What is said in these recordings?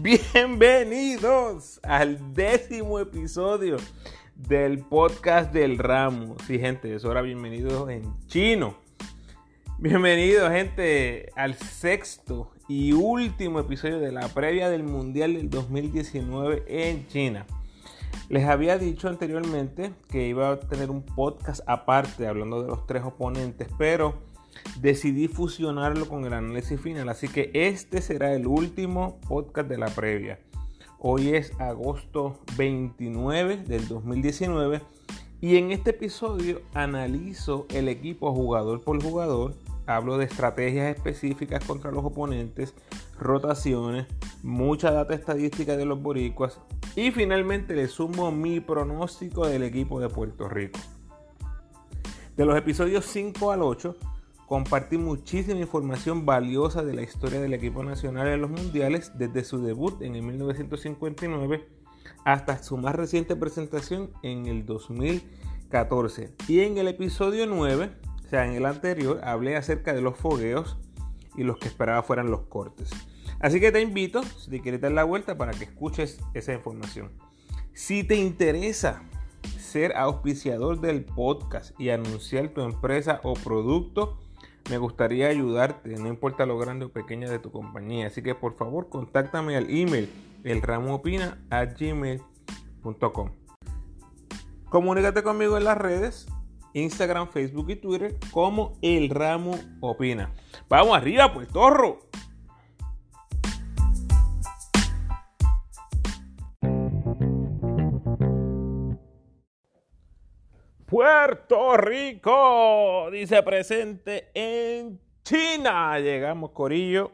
Bienvenidos al décimo episodio del podcast del ramo. Sí, gente, es hora bienvenidos en chino. Bienvenidos, gente, al sexto y último episodio de la previa del Mundial del 2019 en China. Les había dicho anteriormente que iba a tener un podcast aparte hablando de los tres oponentes, pero decidí fusionarlo con el análisis final. Así que este será el último podcast de la previa. Hoy es agosto 29 del 2019 y en este episodio analizo el equipo jugador por jugador. Hablo de estrategias específicas contra los oponentes, rotaciones, mucha data estadística de los boricuas y finalmente le sumo mi pronóstico del equipo de Puerto Rico. De los episodios 5 al 8 compartí muchísima información valiosa de la historia del equipo nacional en los mundiales desde su debut en el 1959 hasta su más reciente presentación en el 2014. Y en el episodio 9, o sea, en el anterior, hablé acerca de los fogueos y los que esperaba fueran los cortes. Así que te invito, si te quieres dar la vuelta, para que escuches esa información. Si te interesa ser auspiciador del podcast y anunciar tu empresa o producto, me gustaría ayudarte, no importa lo grande o pequeña de tu compañía. Así que por favor, contáctame al email elramoopina@gmail.com. Comunícate conmigo en las redes, Instagram, Facebook y Twitter como El Ramo Opina. Vamos arriba, pues, torro. Puerto Rico, dice presente en China. Llegamos, Corillo.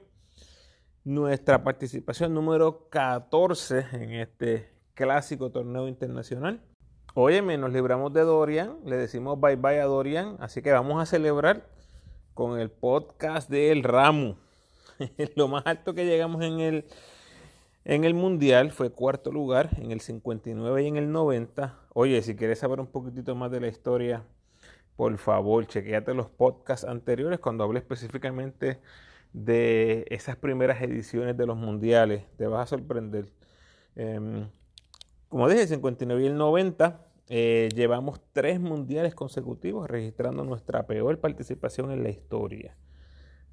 Nuestra participación número 14 en este clásico torneo internacional. Óyeme, nos libramos de Dorian, le decimos bye bye a Dorian, así que vamos a celebrar con el podcast del Ramo. Lo más alto que llegamos en el en el Mundial fue cuarto lugar en el 59 y en el 90. Oye, si quieres saber un poquitito más de la historia, por favor, chequeate los podcasts anteriores cuando hablé específicamente de esas primeras ediciones de los mundiales. Te vas a sorprender. Em, como dije, el 59 y el 90 eh, llevamos tres mundiales consecutivos registrando nuestra peor participación en la historia.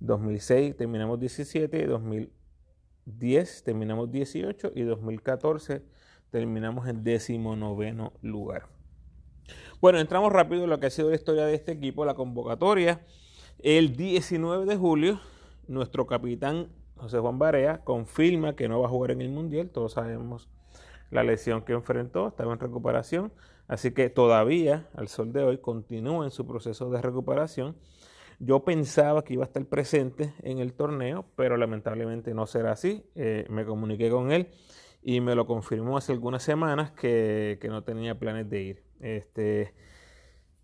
2006 terminamos 17 y 2000 10 terminamos 18 y 2014 terminamos en 19 lugar. Bueno, entramos rápido en lo que ha sido la historia de este equipo, la convocatoria. El 19 de julio, nuestro capitán José Juan Barea confirma que no va a jugar en el Mundial. Todos sabemos la lesión que enfrentó, estaba en recuperación. Así que todavía, al sol de hoy, continúa en su proceso de recuperación. Yo pensaba que iba a estar presente en el torneo, pero lamentablemente no será así. Eh, me comuniqué con él y me lo confirmó hace algunas semanas que, no tenía planes de ir. Este,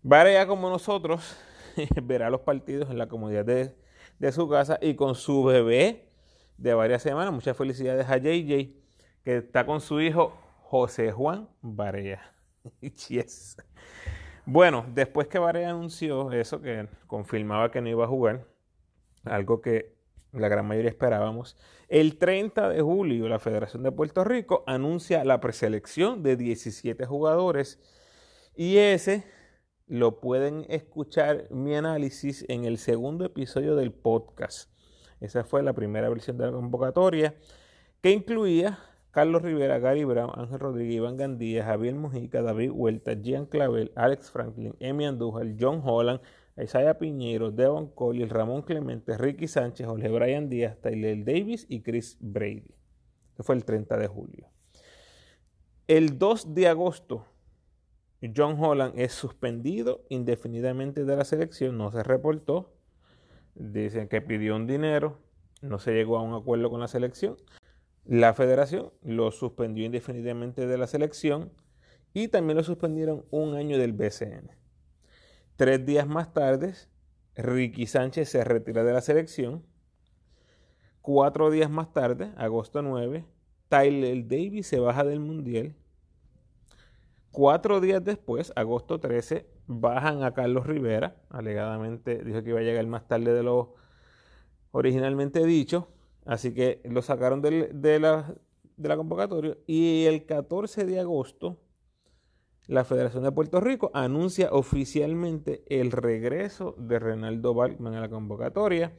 Varea como nosotros verá los partidos en la comodidad de, de, su casa y con su bebé de varias semanas. Muchas felicidades a JJ que está con su hijo José Juan Varea. yes. Bueno, después que Varela anunció eso, que confirmaba que no iba a jugar, algo que la gran mayoría esperábamos, el 30 de julio la Federación de Puerto Rico anuncia la preselección de 17 jugadores y ese lo pueden escuchar mi análisis en el segundo episodio del podcast. Esa fue la primera versión de la convocatoria que incluía Carlos Rivera, Gary Brown, Ángel Rodríguez, Iván Gandía, Javier Mujica, David Huerta, Gian Clavel, Alex Franklin, Emi Andújar, John Holland, Isaiah Piñero, Devon Collier, Ramón Clemente, Ricky Sánchez, Jorge Brian Díaz, Tyler Davis y Chris Brady. Este fue el 30 de julio. El 2 de agosto, John Holland es suspendido indefinidamente de la selección, no se reportó. Dicen que pidió un dinero, no se llegó a un acuerdo con la selección. La federación lo suspendió indefinidamente de la selección y también lo suspendieron un año del BCN. Tres días más tarde, Ricky Sánchez se retira de la selección. Cuatro días más tarde, agosto 9, Tyler Davis se baja del Mundial. Cuatro días después, agosto 13, bajan a Carlos Rivera. Alegadamente dijo que iba a llegar más tarde de lo originalmente dicho. Así que lo sacaron de, la, convocatoria. Y el 14 de agosto, la Federación de Puerto Rico anuncia oficialmente el regreso de Renaldo Balkman a la convocatoria.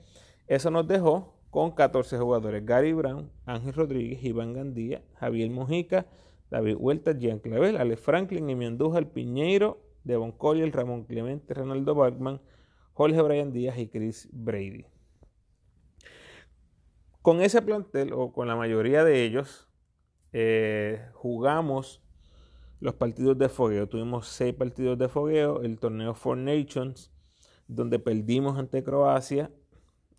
Eso nos dejó con 14 jugadores. Gary Brown, Ángel Rodríguez, Iván Gandía, Javier Mojica, David Huerta, Jean Clavel, Alex Franklin, Emi Andújar, Piñeiro, Devon Collier, Ramón Clemente, Ronaldo Balkman, Jorge Brian Díaz y Chris Brady. Con ese plantel, o con la mayoría de ellos, eh, jugamos los partidos de fogueo. Tuvimos seis partidos de fogueo, el torneo Four Nations, donde perdimos ante Croacia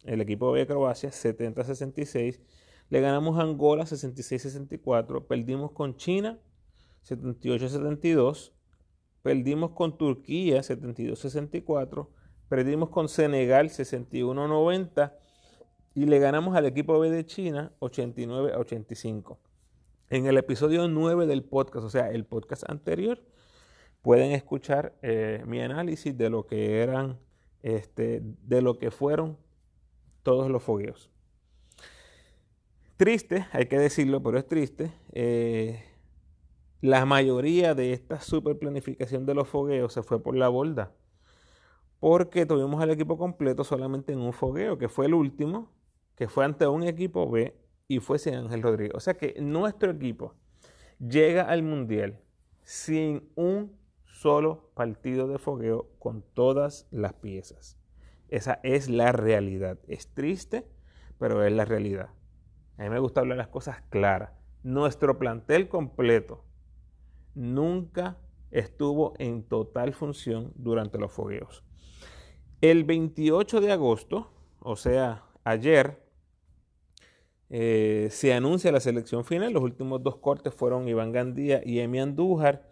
el equipo de Croacia 70-66. Le ganamos a Angola 66-64. Perdimos con China 78-72. Perdimos con Turquía 72-64. Perdimos con Senegal 61-90. Y le ganamos al equipo B de China 89-85. En el episodio 9 del podcast, o sea, el podcast anterior, pueden escuchar eh, mi análisis de lo que eran, este, de lo que fueron todos los fogueos. Triste, hay que decirlo, pero es triste. Eh, la mayoría de esta super planificación de los fogueos se fue por la borda. Porque tuvimos al equipo completo solamente en un fogueo, que fue el último, que fue ante un equipo B y fue sin Ángel Rodríguez. O sea que nuestro equipo llega al Mundial sin un solo partido de fogueo con todas las piezas. Esa es la realidad. Es triste, pero es la realidad. A mí me gusta hablar las cosas claras. Nuestro plantel completo nunca estuvo en total función durante los fogueos. El 28 de agosto, o sea, ayer, eh, se anuncia la selección final. Los últimos dos cortes fueron Iván Gandía y Emi Andújar.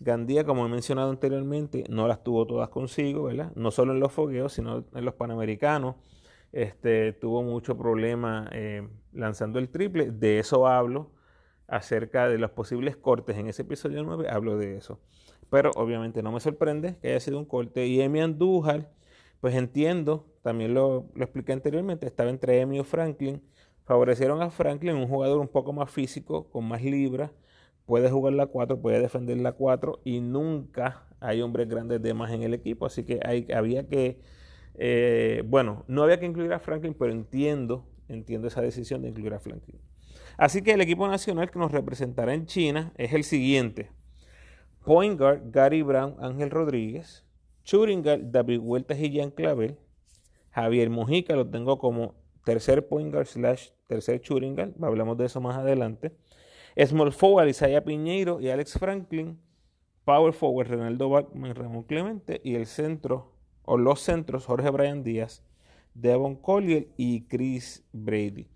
Gandía, como he mencionado anteriormente, no las tuvo todas consigo, ¿verdad? No solo en los fogueos, sino en los panamericanos. Este, tuvo mucho problema eh, lanzando el triple. De eso hablo acerca de los posibles cortes. En ese episodio 9 hablo de eso. Pero obviamente no me sorprende que haya sido un corte. Y Emi Andújar, pues entiendo, también lo, lo expliqué anteriormente, estaba entre Emi y Franklin. Favorecieron a Franklin, un jugador un poco más físico, con más libras puede jugar la 4, puede defender la 4 y nunca hay hombres grandes de más en el equipo. Así que hay, había que, eh, bueno, no había que incluir a Franklin, pero entiendo, entiendo esa decisión de incluir a Franklin. Así que el equipo nacional que nos representará en China es el siguiente. Point guard, Gary Brown, Ángel Rodríguez. Guard, David Huertas y Jean Clavel. Javier Mujica lo tengo como tercer point slash tercer shooting. Hablamos de eso más adelante. Small forward, Isaiah Piñeiro y Alex Franklin. Power forward, Renaldo Bachman, Ramón Clemente. Y el centro, o los centros, Jorge Brian Díaz, Devon Collier y Chris Brady.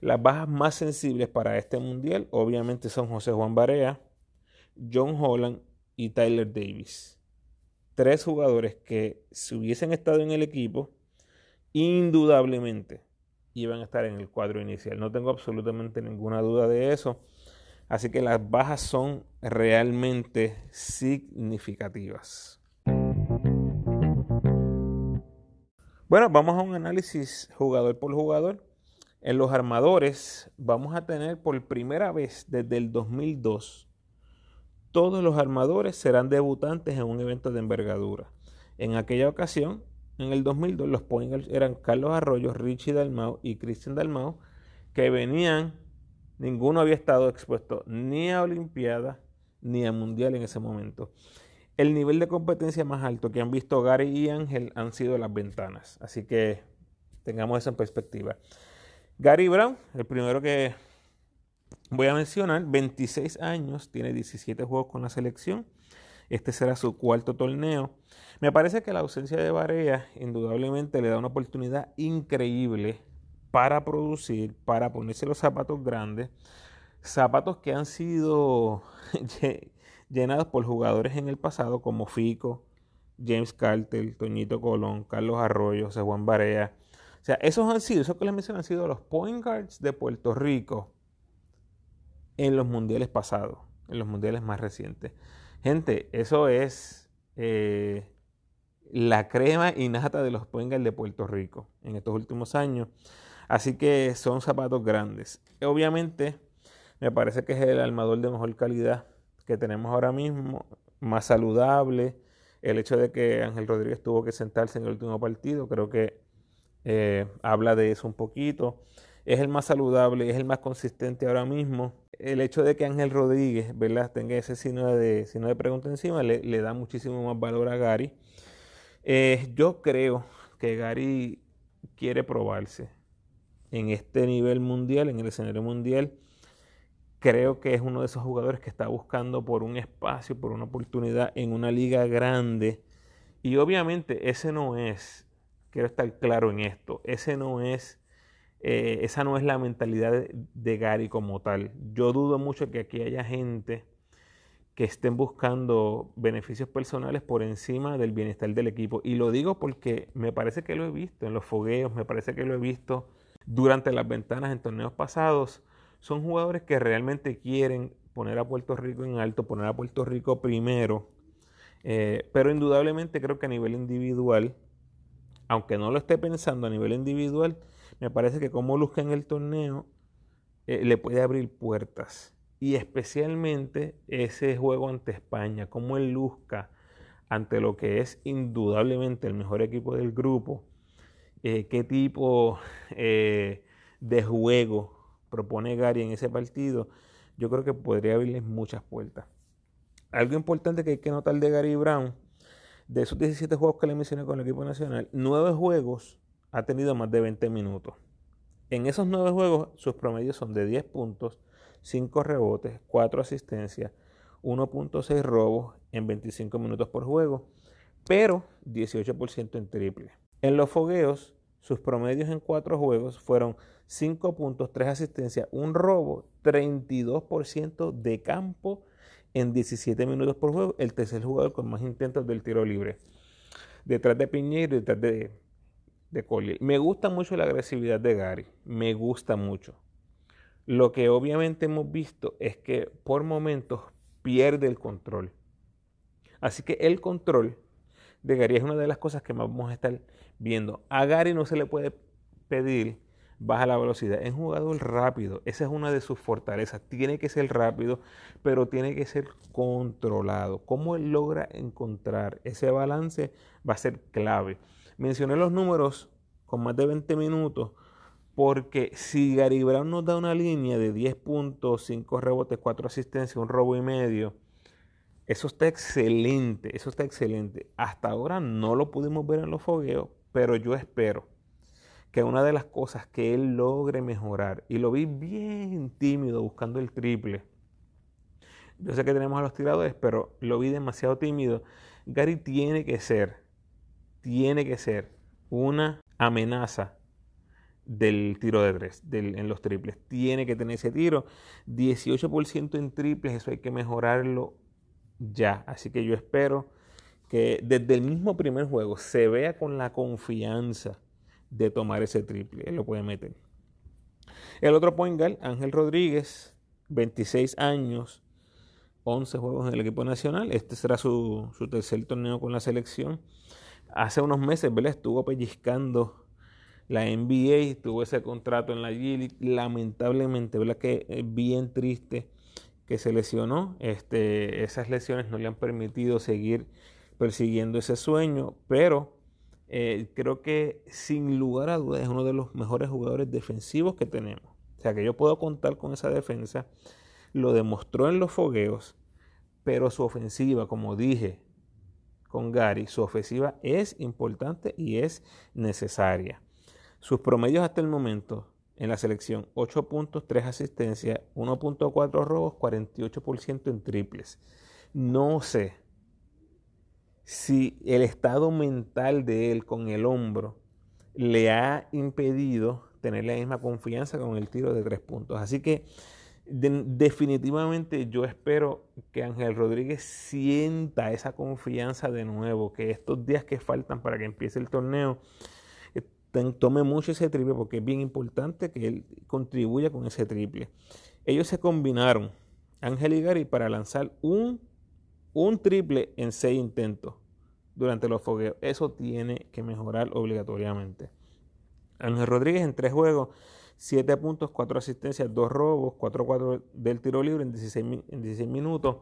Las bajas más sensibles para este mundial, obviamente, son José Juan Barea, John Holland y Tyler Davis. Tres jugadores que si hubiesen estado en el equipo, indudablemente iban a estar en el cuadro inicial. No tengo absolutamente ninguna duda de eso. Así que las bajas son realmente significativas. Bueno, vamos a un análisis jugador por jugador. En los armadores vamos a tener por primera vez desde el 2002, todos los armadores serán debutantes en un evento de envergadura. En aquella ocasión, en el 2002, los pointers eran Carlos Arroyo, Richie Dalmau y Cristian Dalmau, que venían Ninguno había estado expuesto ni a Olimpiada ni a Mundial en ese momento. El nivel de competencia más alto que han visto Gary y Ángel han sido las ventanas. Así que tengamos eso en perspectiva. Gary Brown, el primero que voy a mencionar, 26 años, tiene 17 juegos con la selección. Este será su cuarto torneo. Me parece que la ausencia de Barea indudablemente le da una oportunidad increíble para producir, para ponerse los zapatos grandes, zapatos que han sido llenados por jugadores en el pasado como Fico, James Carter, Toñito Colón, Carlos Arroyo, Juan Barea. O sea, esos han sido, esos que les menciono han sido los point guards de Puerto Rico en los mundiales pasados, en los mundiales más recientes. Gente, eso es eh, la crema innata de los guards de Puerto Rico en estos últimos años. Así que son zapatos grandes. Obviamente, me parece que es el armador de mejor calidad que tenemos ahora mismo, más saludable. El hecho de que Ángel Rodríguez tuvo que sentarse en el último partido, creo que eh, habla de eso un poquito. Es el más saludable, es el más consistente ahora mismo. El hecho de que Ángel Rodríguez ¿verdad? tenga ese signo de, signo de pregunta encima le, da muchísimo más valor a Gary. Eh, yo creo que Gary quiere probarse en este nivel mundial, en el escenario mundial creo que es uno de esos jugadores que está buscando por un espacio, por una oportunidad en una liga grande. Y obviamente ese no es, quiero estar claro en esto, ese no es, eh, esa no es la mentalidad de, Gary como tal. Yo dudo mucho que aquí haya gente que estén buscando beneficios personales por encima del bienestar del equipo. Y lo digo porque me parece que lo he visto en los fogueos, me parece que lo he visto durante las ventanas en torneos pasados son jugadores que realmente quieren poner a Puerto Rico en alto, poner a Puerto Rico primero. Eh, pero indudablemente creo que a nivel individual, aunque no lo esté pensando a nivel individual, me parece que como luzca en el torneo eh, le puede abrir puertas. Y especialmente ese juego ante España, como él luzca ante lo que es indudablemente el mejor equipo del grupo, eh, qué tipo de juego propone Gary en ese partido, yo creo que podría abrirles muchas puertas. Algo importante que hay que notar de Gary Brown, de esos 17 juegos que le mencioné con el equipo nacional, 9 juegos ha tenido más de 20 minutos. En esos 9 juegos sus promedios son de 10 puntos, 5 rebotes, 4 asistencias, 1.6 robos en 25 minutos por juego, pero 18% en triple. En los fogueos, sus promedios en 4 juegos fueron 5 puntos, 3 asistencias, un robo, 32% de campo en 17 minutos por juego. El tercer jugador con más intentos del tiro libre. Detrás de Piñeiro detrás de, de Collier. Me gusta mucho la agresividad de Gary. Me gusta mucho. Lo que obviamente hemos visto es que por momentos pierde el control. Así que el control de Gary es una de las cosas que más vamos a estar viendo. A Gary no se le puede pedir baja la velocidad. Es un jugador rápido, esa es una de sus fortalezas. Tiene que ser rápido, pero tiene que ser controlado. ¿Cómo él logra encontrar ese balance? Va a ser clave. Mencioné los números con más de 20 minutos porque si Gary Brown nos da una línea de 10 puntos, 5 rebotes, 4 asistencias, un robo y medio, eso está excelente, eso está excelente. Hasta ahora no lo pudimos ver en los fogueos, pero yo espero que una de las cosas que él logre mejorar, y lo vi bien tímido buscando el triple, yo sé que tenemos a los tiradores, pero lo vi demasiado tímido. Gary tiene que ser, tiene que ser una amenaza del tiro de tres, en los triples. Tiene que tener ese tiro. 18% en triples, eso hay que mejorarlo ya. Así que yo espero que desde el mismo primer juego se vea con la confianza de tomar ese triple. Él lo puede meter. El otro point Ángel Rodríguez, 26 años, 11 juegos en el equipo nacional. Este será su, tercer torneo con la selección. Hace unos meses, ¿verdad? Estuvo pellizcando la NBA, tuvo ese contrato en la G Lamentablemente, ¿verdad? Que bien triste que se lesionó. Este, esas lesiones no le han permitido seguir persiguiendo ese sueño, pero eh, creo que sin lugar a dudas es uno de los mejores jugadores defensivos que tenemos. O sea que yo puedo contar con esa defensa. Lo demostró en los fogueos, pero su ofensiva, como dije con Gary, su ofensiva es importante y es necesaria. Sus promedios hasta el momento en la selección, 8 puntos, 3 asistencias, 1.4 robos, 48% en triples. No sé si el estado mental de él con el hombro le ha impedido tener la misma confianza con el tiro de tres puntos. Así que definitivamente yo espero que Ángel Rodríguez sienta esa confianza de nuevo, que estos días que faltan para que empiece el torneo, eh, tome mucho ese triple porque es bien importante que él contribuya con ese triple. Ellos se combinaron, Ángel y Gary, para lanzar un un triple en seis intentos durante los fogueos. Eso tiene que mejorar obligatoriamente. Ángel Rodríguez en tres juegos, 7 puntos, 4 asistencias, 2 robos, 4-4 del tiro libre en 16, en 16 minutos.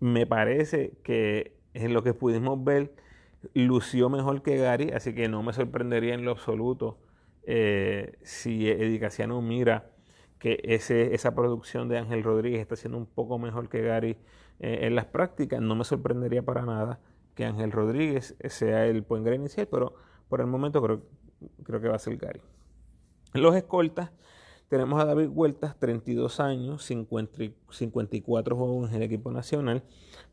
Me parece que en lo que pudimos ver lució mejor que Gary, así que no me sorprendería en lo absoluto eh, si Eddie Casiano mira que ese, esa producción de Ángel Rodríguez está siendo un poco mejor que Gary eh, en las prácticas. No me sorprendería para nada que Ángel Rodríguez sea el point inicial, pero por el momento creo, creo que va a ser Gary. Los escoltas tenemos a David Huertas, 32 años, 54 juegos en el equipo nacional,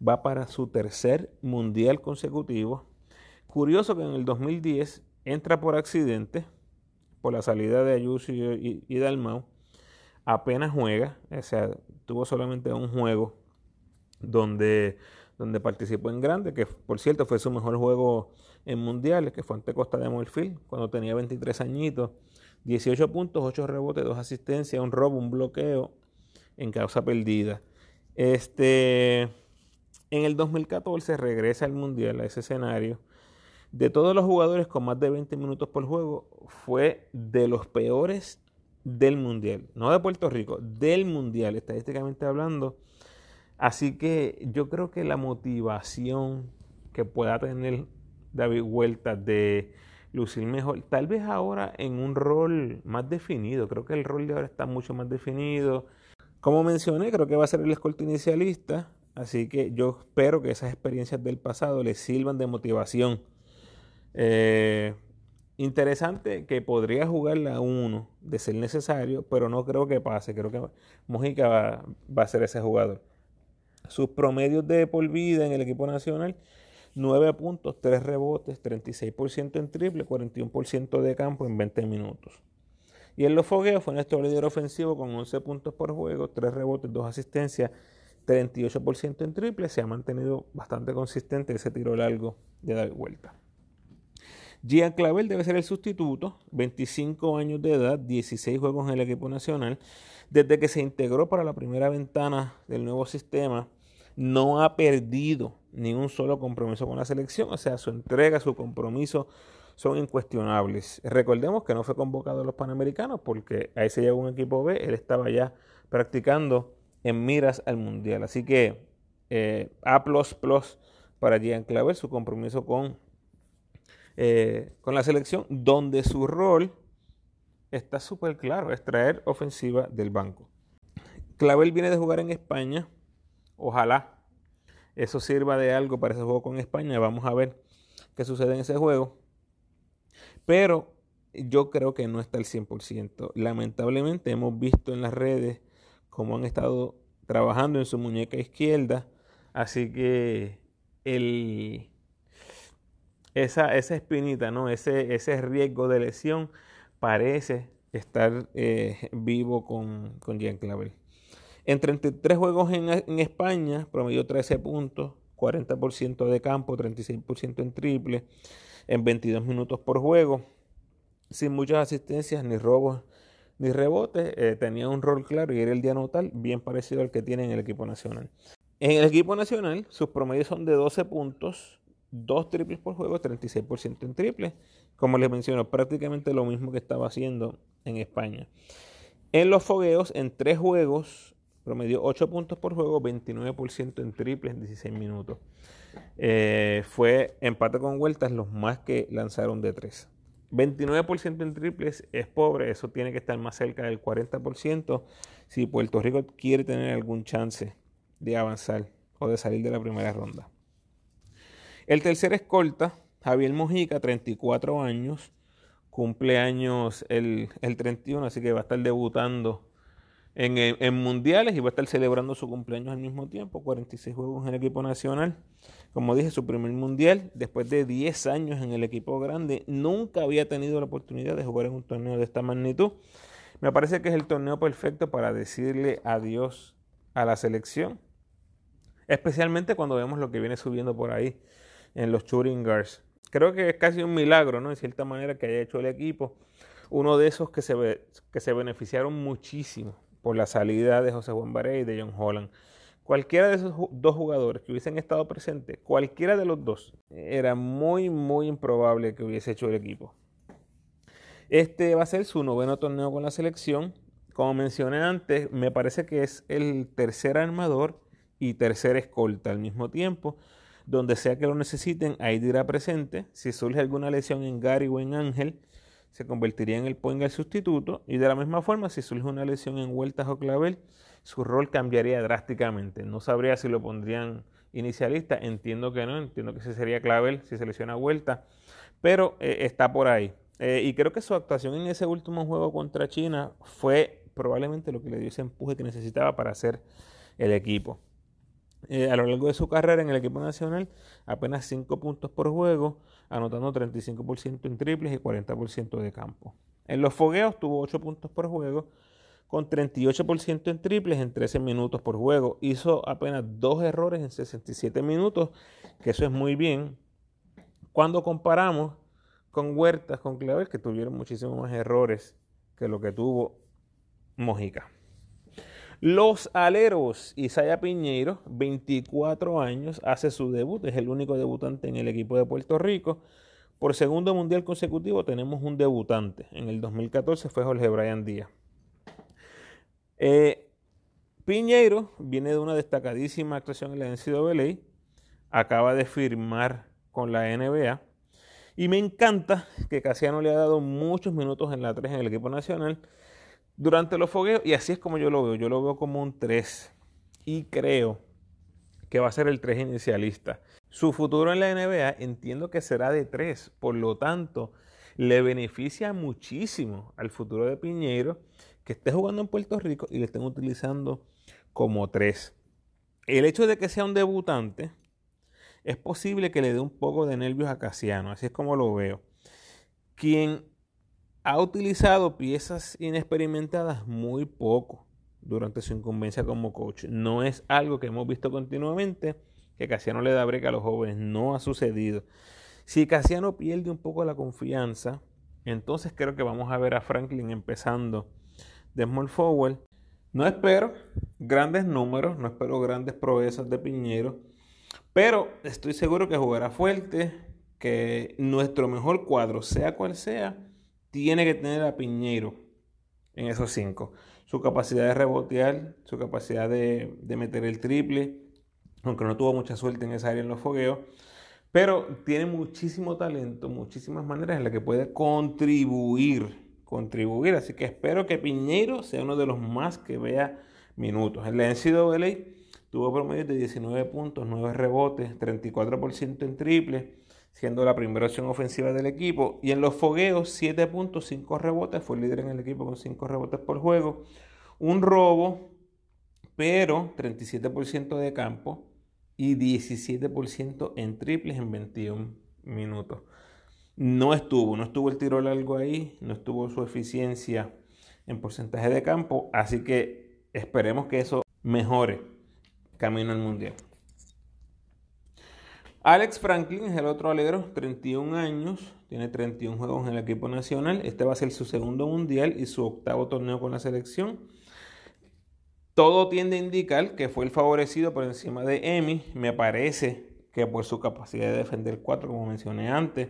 va para su tercer mundial consecutivo. Curioso que en el 2010 entra por accidente, por la salida de Ayuso y, Dalmau, apenas juega, o sea, tuvo solamente un juego donde, donde participó en grande, que por cierto fue su mejor juego en mundiales, que fue ante Costa de Morfil, cuando tenía 23 añitos, 18 puntos, 8 rebotes, 2 asistencias, un robo, un bloqueo en causa perdida. Este, en el 2014 regresa al mundial, a ese escenario. De todos los jugadores con más de 20 minutos por juego, fue de los peores del Mundial, no de Puerto Rico, del Mundial, estadísticamente hablando. Así que yo creo que la motivación que pueda tener David Huerta de lucir mejor, tal vez ahora en un rol más definido, creo que el rol de ahora está mucho más definido. Como mencioné, creo que va a ser el escolta inicialista, así que yo espero que esas experiencias del pasado le sirvan de motivación. Eh, Interesante que podría jugar la 1 de ser necesario, pero no creo que pase. Creo que Mojica va, a ser ese jugador. Sus promedios de por vida en el equipo nacional, 9 puntos, 3 rebotes, 36% en triple, 41% de campo en 20 minutos. Y en los fogueos fue nuestro líder ofensivo con 11 puntos por juego, 3 rebotes, 2 asistencias, 38% en triple. Se ha mantenido bastante consistente ese tiro largo de dar vuelta. Gian Clavel debe ser el sustituto, 25 años de edad, 16 juegos en el equipo nacional. Desde que se integró para la primera ventana del nuevo sistema, no ha perdido ni un solo compromiso con la selección, o sea, su entrega, su compromiso son incuestionables. Recordemos que no fue convocado a los Panamericanos porque ahí se llegó un equipo B, él estaba ya practicando en miras al Mundial. Así que eh, A para Gian Clavel, su compromiso con eh, con la selección, donde su rol está súper claro, es traer ofensiva del banco. Clavel viene de jugar en España, ojalá eso sirva de algo para ese juego con España, vamos a ver qué sucede en ese juego, pero yo creo que no está al 100%. Lamentablemente hemos visto en las redes cómo han estado trabajando en su muñeca izquierda, así que esa, esa espinita, ¿no? ese, ese riesgo de lesión parece estar eh, vivo con, con Jean Clavel. En 33 juegos en, España, promedió 13 puntos, 40% de campo, 36% en triple, en 22 minutos por juego, sin muchas asistencias, ni robos, ni rebotes. Eh, tenía un rol claro y era el día tal, bien parecido al que tiene en el equipo nacional. En el equipo nacional, sus promedios son de 12 puntos, dos triples por juego, 36% en triple. Como les menciono, prácticamente lo mismo que estaba haciendo en España. En los fogueos, en tres juegos, promedió 8 puntos por juego, 29% en triples en 16 minutos. Eh, fue empate con vueltas los más que lanzaron de 3. 29% en triples es pobre, eso tiene que estar más cerca del 40% si Puerto Rico quiere tener algún chance de avanzar o de salir de la primera ronda. El tercer escolta, Javier Mojica, 34 años, cumpleaños el, el 31, así que va a estar debutando en, en, mundiales y va a estar celebrando su cumpleaños al mismo tiempo, 46 juegos en el equipo nacional. Como dije, su primer mundial, después de 10 años en el equipo grande, nunca había tenido la oportunidad de jugar en un torneo de esta magnitud. Me parece que es el torneo perfecto para decirle adiós a la selección, especialmente cuando vemos lo que viene subiendo por ahí en los guards. Creo que es casi un milagro, ¿no? En cierta manera que haya hecho el equipo. Uno de esos que se, que se beneficiaron muchísimo por la salida de José Juan Baré y de John Holland. Cualquiera de esos dos jugadores que hubiesen estado presentes, cualquiera de los dos, era muy, muy improbable que hubiese hecho el equipo. Este va a ser su noveno torneo con la selección. Como mencioné antes, me parece que es el tercer armador y tercer escolta al mismo tiempo. Donde sea que lo necesiten, ahí dirá presente. Si surge alguna lesión en Gary o en Ángel, se convertiría en el point el sustituto. Y de la misma forma, si surge una lesión en Huertas o Clavel, su rol cambiaría drásticamente. No sabría si lo pondrían inicialista. Entiendo que no, entiendo que ese sería Clavel si se lesiona Huerta. Pero eh, está por ahí. Eh, y creo que su actuación en ese último juego contra China fue probablemente lo que le dio ese empuje que necesitaba para hacer el equipo. Eh, a lo largo de su carrera en el equipo nacional, apenas 5 puntos por juego, anotando 35% en triples y 40% de campo. En los fogueos tuvo 8 puntos por juego, con 38% en triples en 13 minutos por juego. Hizo apenas 2 errores en 67 minutos, que eso es muy bien. Cuando comparamos con Huertas, con Clavel, que tuvieron muchísimos más errores que lo que tuvo Mojica. Los aleros, Isaya Piñeiro, 24 años, hace su debut, es el único debutante en el equipo de Puerto Rico. Por segundo mundial consecutivo tenemos un debutante. En el 2014 fue Jorge Brian Díaz. Eh, Piñeiro viene de una destacadísima actuación en la NCAA, acaba de firmar con la NBA y me encanta que Casiano le ha dado muchos minutos en la 3 en el equipo nacional durante los fogueos y así es como yo lo veo. Yo lo veo como un 3 y creo que va a ser el 3 inicialista. Su futuro en la NBA entiendo que será de 3, por lo tanto le beneficia muchísimo al futuro de Piñeiro que esté jugando en Puerto Rico y le estén utilizando como 3. El hecho de que sea un debutante es posible que le dé un poco de nervios a Casiano, así es como lo veo. Quien ha utilizado piezas inexperimentadas muy poco durante su incumbencia como coach. No es algo que hemos visto continuamente, que Casiano le da break a los jóvenes, no ha sucedido. Si Casiano pierde un poco la confianza, entonces creo que vamos a ver a Franklin empezando de small forward. No espero grandes números, no espero grandes proezas de Piñero, pero estoy seguro que jugará fuerte, que nuestro mejor cuadro, sea cual sea, tiene que tener a Piñeiro en esos cinco. Su capacidad de rebotear, su capacidad de, meter el triple, aunque no tuvo mucha suerte en esa área en los fogueos, pero tiene muchísimo talento, muchísimas maneras en las que puede contribuir, contribuir. Así que espero que Piñeiro sea uno de los más que vea minutos. En la NCAA Tuvo promedio de 19 puntos, 9 rebotes, 34% en triple, siendo la primera opción ofensiva del equipo. Y en los fogueos, 7 puntos, 5 rebotes, fue el líder en el equipo con 5 rebotes por juego. Un robo, pero 37% de campo y 17% en triples en 21 minutos. No estuvo, no estuvo el tiro largo ahí, no estuvo su eficiencia en porcentaje de campo, así que esperemos que eso mejore camino al mundial. Alex Franklin es el otro alero, 31 años, tiene 31 juegos en el equipo nacional. Este va a ser su segundo mundial y su octavo torneo con la selección. Todo tiende a indicar que fue el favorecido por encima de Emi. Me parece que por su capacidad de defender 4, como mencioné antes.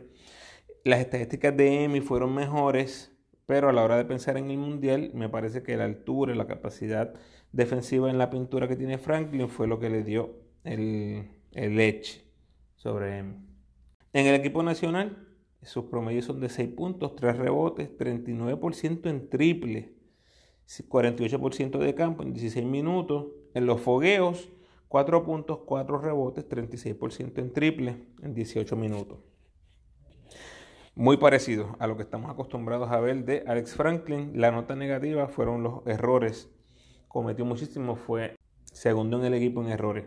Las estadísticas de Emi fueron mejores, pero a la hora de pensar en el mundial, me parece que la altura y la capacidad defensiva en la pintura que tiene Franklin fue lo que le dio el, el edge sobre él. En el equipo nacional, sus promedios son de 6 puntos, 3 rebotes, 39% en triple, 48% de campo en 16 minutos. En los fogueos, 4 puntos, 4 rebotes, 36% en triple en 18 minutos. Muy parecido a lo que estamos acostumbrados a ver de Alex Franklin. La nota negativa fueron los errores cometió muchísimo fue segundo en el equipo en errores.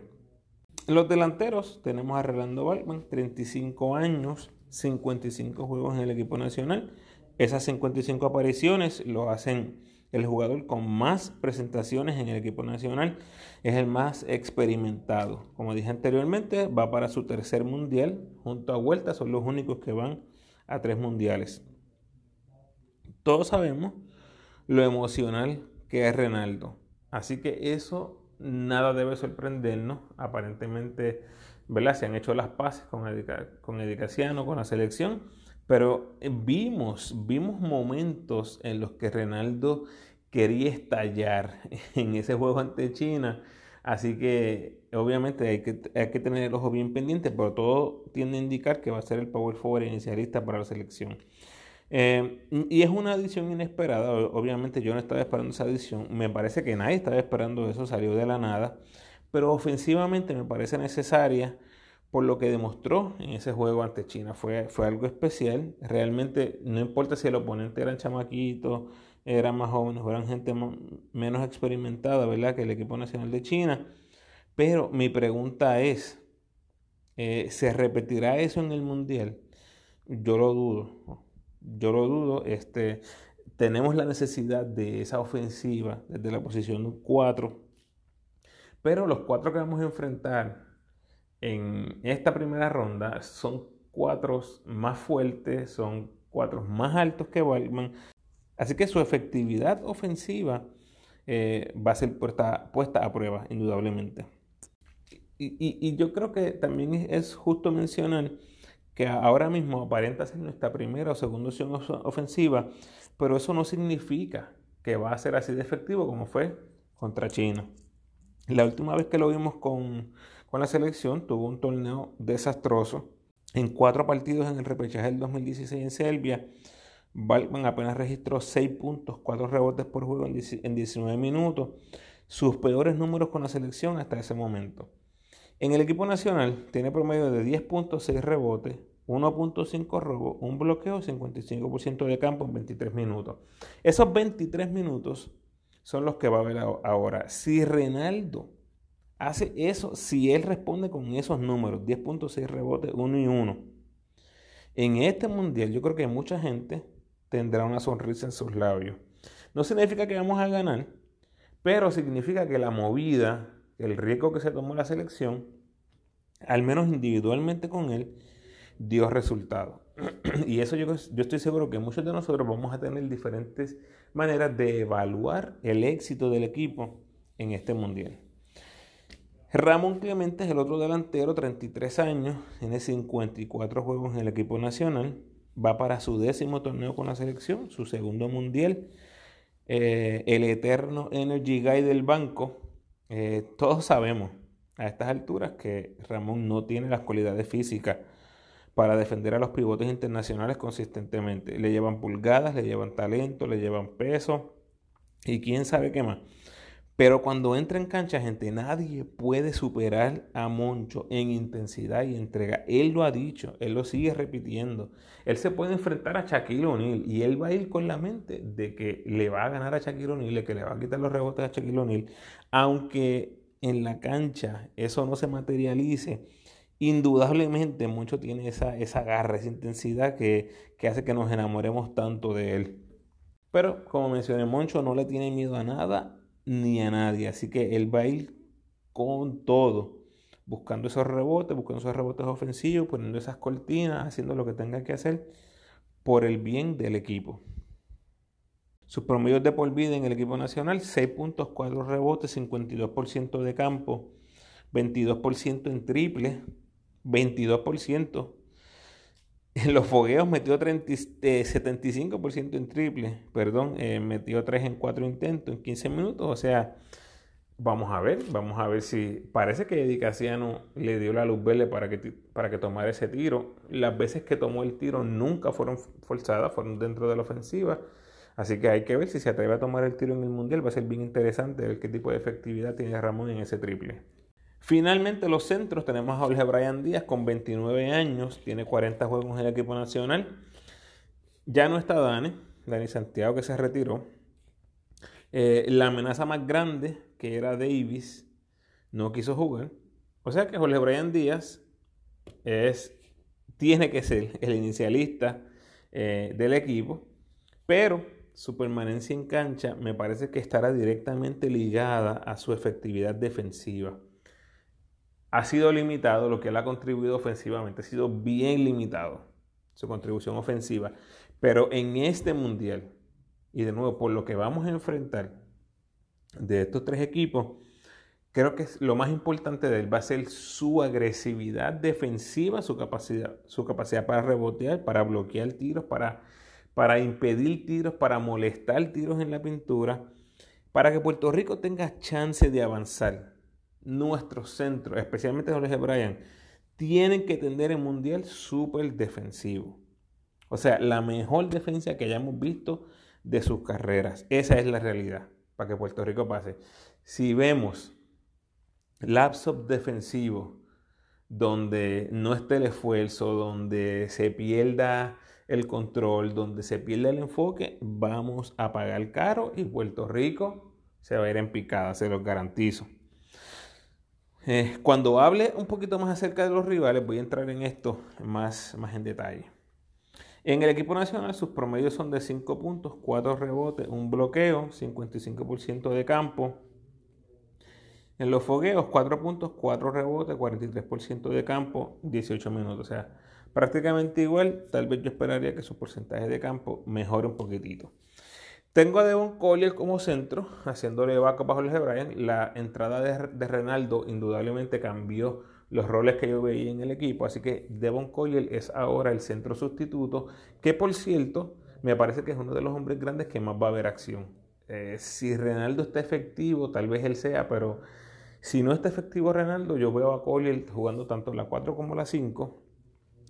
Los delanteros tenemos a Rolando Balkman, 35 años, 55 juegos en el equipo nacional. Esas 55 apariciones lo hacen el jugador con más presentaciones en el equipo nacional. Es el más experimentado. Como dije anteriormente, va para su tercer mundial. Junto a Vuelta son los únicos que van a tres mundiales. Todos sabemos lo emocional que es Renaldo. Así que eso nada debe sorprendernos. Aparentemente, ¿verdad? Se han hecho las paces con, con Edicaciano, con la selección, Pero vimos, vimos momentos en los que Renaldo quería estallar en ese juego ante China. Así que obviamente hay que, hay que tener el ojo bien pendiente, pero todo tiende a indicar que va a ser el power forward inicialista para la selección. Eh, y es una adición inesperada, obviamente yo no estaba esperando esa adición, me parece que nadie estaba esperando eso, salió de la nada, pero ofensivamente me parece necesaria por lo que demostró en ese juego ante China. Fue, fue algo especial, realmente no importa si el oponente eran chamaquitos, eran más jóvenes eran gente menos experimentada, ¿verdad? Que el equipo nacional de China. Pero mi pregunta es, eh, ¿se repetirá eso en el Mundial? Yo lo dudo yo lo dudo. Este, tenemos la necesidad de esa ofensiva desde la posición 4. Pero los cuatro que vamos a enfrentar en esta primera ronda son cuatro más fuertes, son cuatro más altos que Waldman. Así que su efectividad ofensiva eh, va a ser puesta, a prueba, indudablemente. y, yo creo que también es justo mencionar que ahora mismo aparenta ser nuestra primera o segunda opción ofensiva, pero eso no significa que va a ser así de efectivo como fue contra China. La última vez que lo vimos con, la selección tuvo un torneo desastroso. En cuatro partidos en el repechaje del 2016 en Serbia, Balkman apenas registró 6 puntos, 4 rebotes por juego en 19 minutos, sus peores números con la selección hasta ese momento. En el equipo nacional tiene promedio de 10.6 rebotes, 1.5 robos, un bloqueo, 55% de campo en 23 minutos. Esos 23 minutos son los que va a haber ahora. Si Renaldo hace eso, si él responde con esos números, 10.6 rebotes, 1 y 1, en este mundial yo creo que mucha gente tendrá una sonrisa en sus labios. No significa que vamos a ganar, pero significa que la movida el riesgo que se tomó la selección, al menos individualmente con él, dio resultado. y eso yo, yo estoy seguro que muchos de nosotros vamos a tener diferentes maneras de evaluar el éxito del equipo en este mundial. Ramón Clemente es el otro delantero, 33 años, tiene 54 juegos en el equipo nacional, va para su décimo torneo con la selección, su segundo mundial. Eh, el eterno Energy Guy del banco, eh, todos sabemos a estas alturas que Ramón no tiene las cualidades físicas para defender a los pivotes internacionales consistentemente. Le llevan pulgadas, le llevan talento, le llevan peso y quién sabe qué más. Pero cuando entra en cancha, gente, nadie puede superar a Moncho en intensidad y entrega. Él lo ha dicho, él lo sigue repitiendo. Él se puede enfrentar a Shaquille O'Neal y él va a ir con la mente de que le va a ganar a Shaquille O'Neal, de que le va a quitar los rebotes a Shaquille O'Neal, aunque en la cancha eso no se materialice. Indudablemente Moncho tiene esa, esa esa intensidad que, que hace que nos enamoremos tanto de él. Pero como mencioné, Moncho no le tiene miedo a nada ni a nadie. Así que él va a ir con todo, buscando esos rebotes, buscando esos rebotes ofensivos, poniendo esas cortinas, haciendo lo que tenga que hacer por el bien del equipo. Sus promedios de por vida en el equipo nacional, 6.4 rebotes, 52% de campo, 22% en triple, 22%. En los fogueos metió 75% eh, en triple, perdón, eh, metió 3 en 4 intentos en 15 minutos. O sea, vamos a ver, vamos a ver si parece que Edicasiano le dio la luz verde para que, para que tomara ese tiro. Las veces que tomó el tiro nunca fueron forzadas, fueron dentro de la ofensiva. Así que hay que ver si se atreve a tomar el tiro en el Mundial. Va a ser bien interesante ver qué tipo de efectividad tiene Ramón en ese triple. Finalmente los centros tenemos a Jorge Brian Díaz con 29 años, tiene 40 juegos en el equipo nacional. Ya no está Dani, Dani Santiago que se retiró. Eh, la amenaza más grande, que era Davis, no quiso jugar. O sea que Jorge Brian Díaz es, tiene que ser el inicialista eh, del equipo, pero su permanencia en cancha me parece que estará directamente ligada a su efectividad defensiva. Ha sido limitado lo que él ha contribuido ofensivamente, ha sido bien limitado su contribución ofensiva. Pero en este mundial, y de nuevo por lo que vamos a enfrentar de estos tres equipos, Creo que lo más importante de él va a ser su agresividad defensiva, su capacidad, su capacidad para rebotear, para bloquear tiros, para, para impedir tiros, para molestar tiros en la pintura, para que Puerto Rico tenga chance de avanzar. Nuestros centros, especialmente Jorge Bryan, tienen que tener el mundial súper defensivo. O sea, la mejor defensa que hayamos visto de sus carreras. Esa es la realidad para que Puerto Rico pase. Si vemos lapsos defensivos donde no esté el esfuerzo, donde se pierda el control, donde se pierda el enfoque, vamos a pagar caro y Puerto Rico se va a ir en picada, se los garantizo. Eh, cuando hable un poquito más acerca de los rivales, voy a entrar en esto más, más en detalle. En el equipo nacional sus promedios son de 5 puntos, 4 rebotes, un bloqueo, 55% de campo, en los fogueos, 4 puntos, 4 rebotes, 43% de campo, 18 minutos. O sea, prácticamente igual. Tal vez yo esperaría que su porcentaje de campo mejore un poquitito. Tengo a Devon Collier como centro, haciéndole vaca bajo el Bryan. La entrada de, Renaldo indudablemente cambió los roles que yo veía en el equipo. Así que Devon Collier es ahora el centro sustituto, que por cierto, me parece que es uno de los hombres grandes que más va a haber acción. Eh, si Renaldo está efectivo, tal vez él sea, pero si no está efectivo Renaldo, yo veo a Collier jugando tanto la 4 como la 5.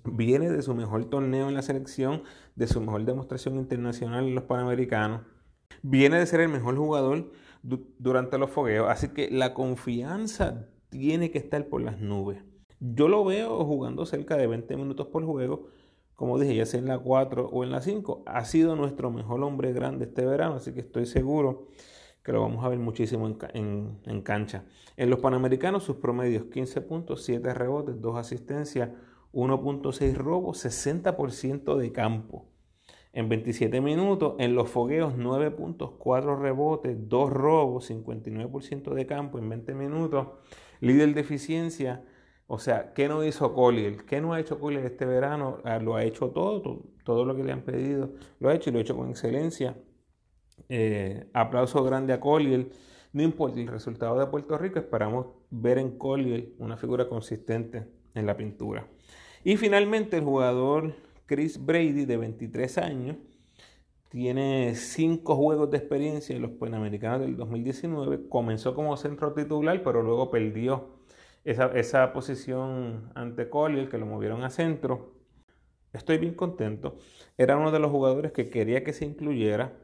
Viene de su mejor torneo en la selección, de su mejor demostración internacional en los Panamericanos. Viene de ser el mejor jugador durante los fogueos. Así que la confianza tiene que estar por las nubes. Yo lo veo jugando cerca de 20 minutos por juego. Como dije, ya sea en la 4 o en la 5. Ha sido nuestro mejor hombre grande este verano. Así que estoy seguro que lo vamos a ver muchísimo en, cancha. En los Panamericanos sus promedios 15 puntos, 7 rebotes, 2 asistencias, 1.6 robos, 60% de campo. En 27 minutos, en los fogueos 9 puntos, 4 rebotes, 2 robos, 59% de campo en 20 minutos. Líder de eficiencia, o sea, ¿qué no hizo Collier? ¿Qué no ha hecho Collier este verano? Ah, lo ha hecho todo, todo, lo que le han pedido, lo ha hecho y lo ha hecho con excelencia. Eh, aplauso grande a Collier. No importa el resultado de Puerto Rico, esperamos ver en Collier una figura consistente en la pintura. Y finalmente el jugador Chris Brady, de 23 años, tiene 5 juegos de experiencia en los Panamericanos del 2019. Comenzó como centro titular, pero luego perdió esa, esa posición ante Collier, que lo movieron a centro. Estoy bien contento. Era uno de los jugadores que quería que se incluyera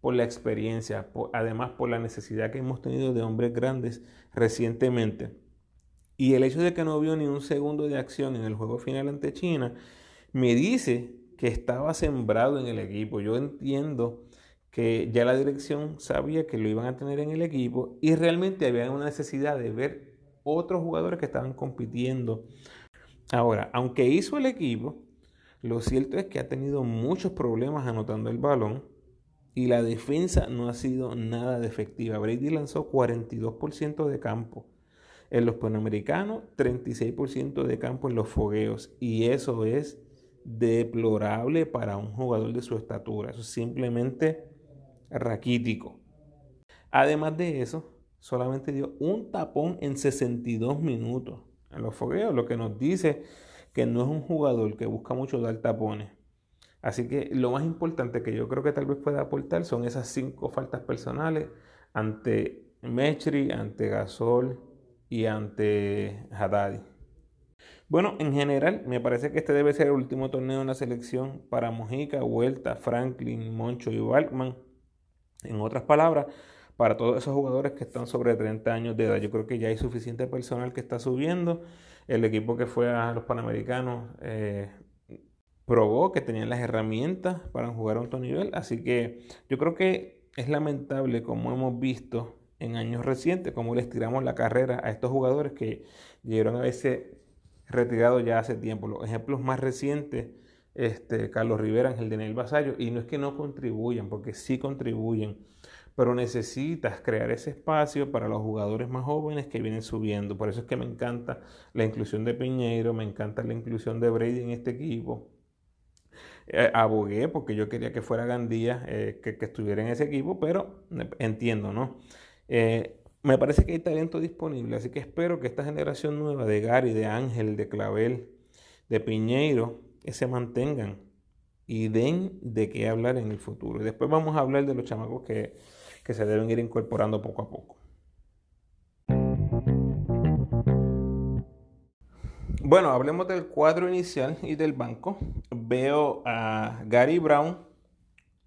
por la experiencia, además por la necesidad que hemos tenido de hombres grandes recientemente. Y el hecho de que no vio ni un segundo de acción en el juego final ante China, me dice que estaba sembrado en el equipo. Yo entiendo que ya la dirección sabía que lo iban a tener en el equipo y realmente había una necesidad de ver otros jugadores que estaban compitiendo. Ahora, aunque hizo el equipo, lo cierto es que ha tenido muchos problemas anotando el balón y la defensa no ha sido nada de efectiva. Brady lanzó 42% de campo en los Panamericanos, 36% de campo en los fogueos. Y eso es deplorable para un jugador de su estatura. Eso es simplemente raquítico. Además de eso, solamente dio un tapón en 62 minutos en los fogueos, lo que nos dice que no es un jugador que busca mucho dar tapones. Así que lo más importante que yo creo que tal vez pueda aportar son esas cinco faltas personales ante Mechri, ante Gasol y ante Haddadi. Bueno, en general, me parece que este debe ser el último torneo en la selección para Mojica, Vuelta, Franklin, Moncho y Balkman. En otras palabras, para todos esos jugadores que están sobre 30 años de edad. Yo creo que ya hay suficiente personal que está subiendo. El equipo que fue a los Panamericanos eh, probó que tenían las herramientas para jugar a alto nivel. Así que yo creo que es lamentable como hemos visto en años recientes, cómo les tiramos la carrera a estos jugadores que llegaron a veces retirados ya hace tiempo. Los ejemplos más recientes, este, Carlos Rivera, Ángel Daniel Basayo, y no es que no contribuyan, porque sí contribuyen, pero necesitas crear ese espacio para los jugadores más jóvenes que vienen subiendo. Por eso es que me encanta la inclusión de Piñeiro, me encanta la inclusión de Brady en este equipo eh, abogué porque yo quería que fuera Gandía, eh, que, estuviera en ese equipo, pero eh, entiendo, ¿no? Me parece que hay talento disponible, así que espero que esta generación nueva de Gary, de Ángel, de Clavel, de Piñeiro, que se mantengan y den de qué hablar en el futuro. Y después vamos a hablar de los chamacos que, que se deben ir incorporando poco a poco. Bueno, hablemos del cuadro inicial y del banco. Veo a Gary Brown,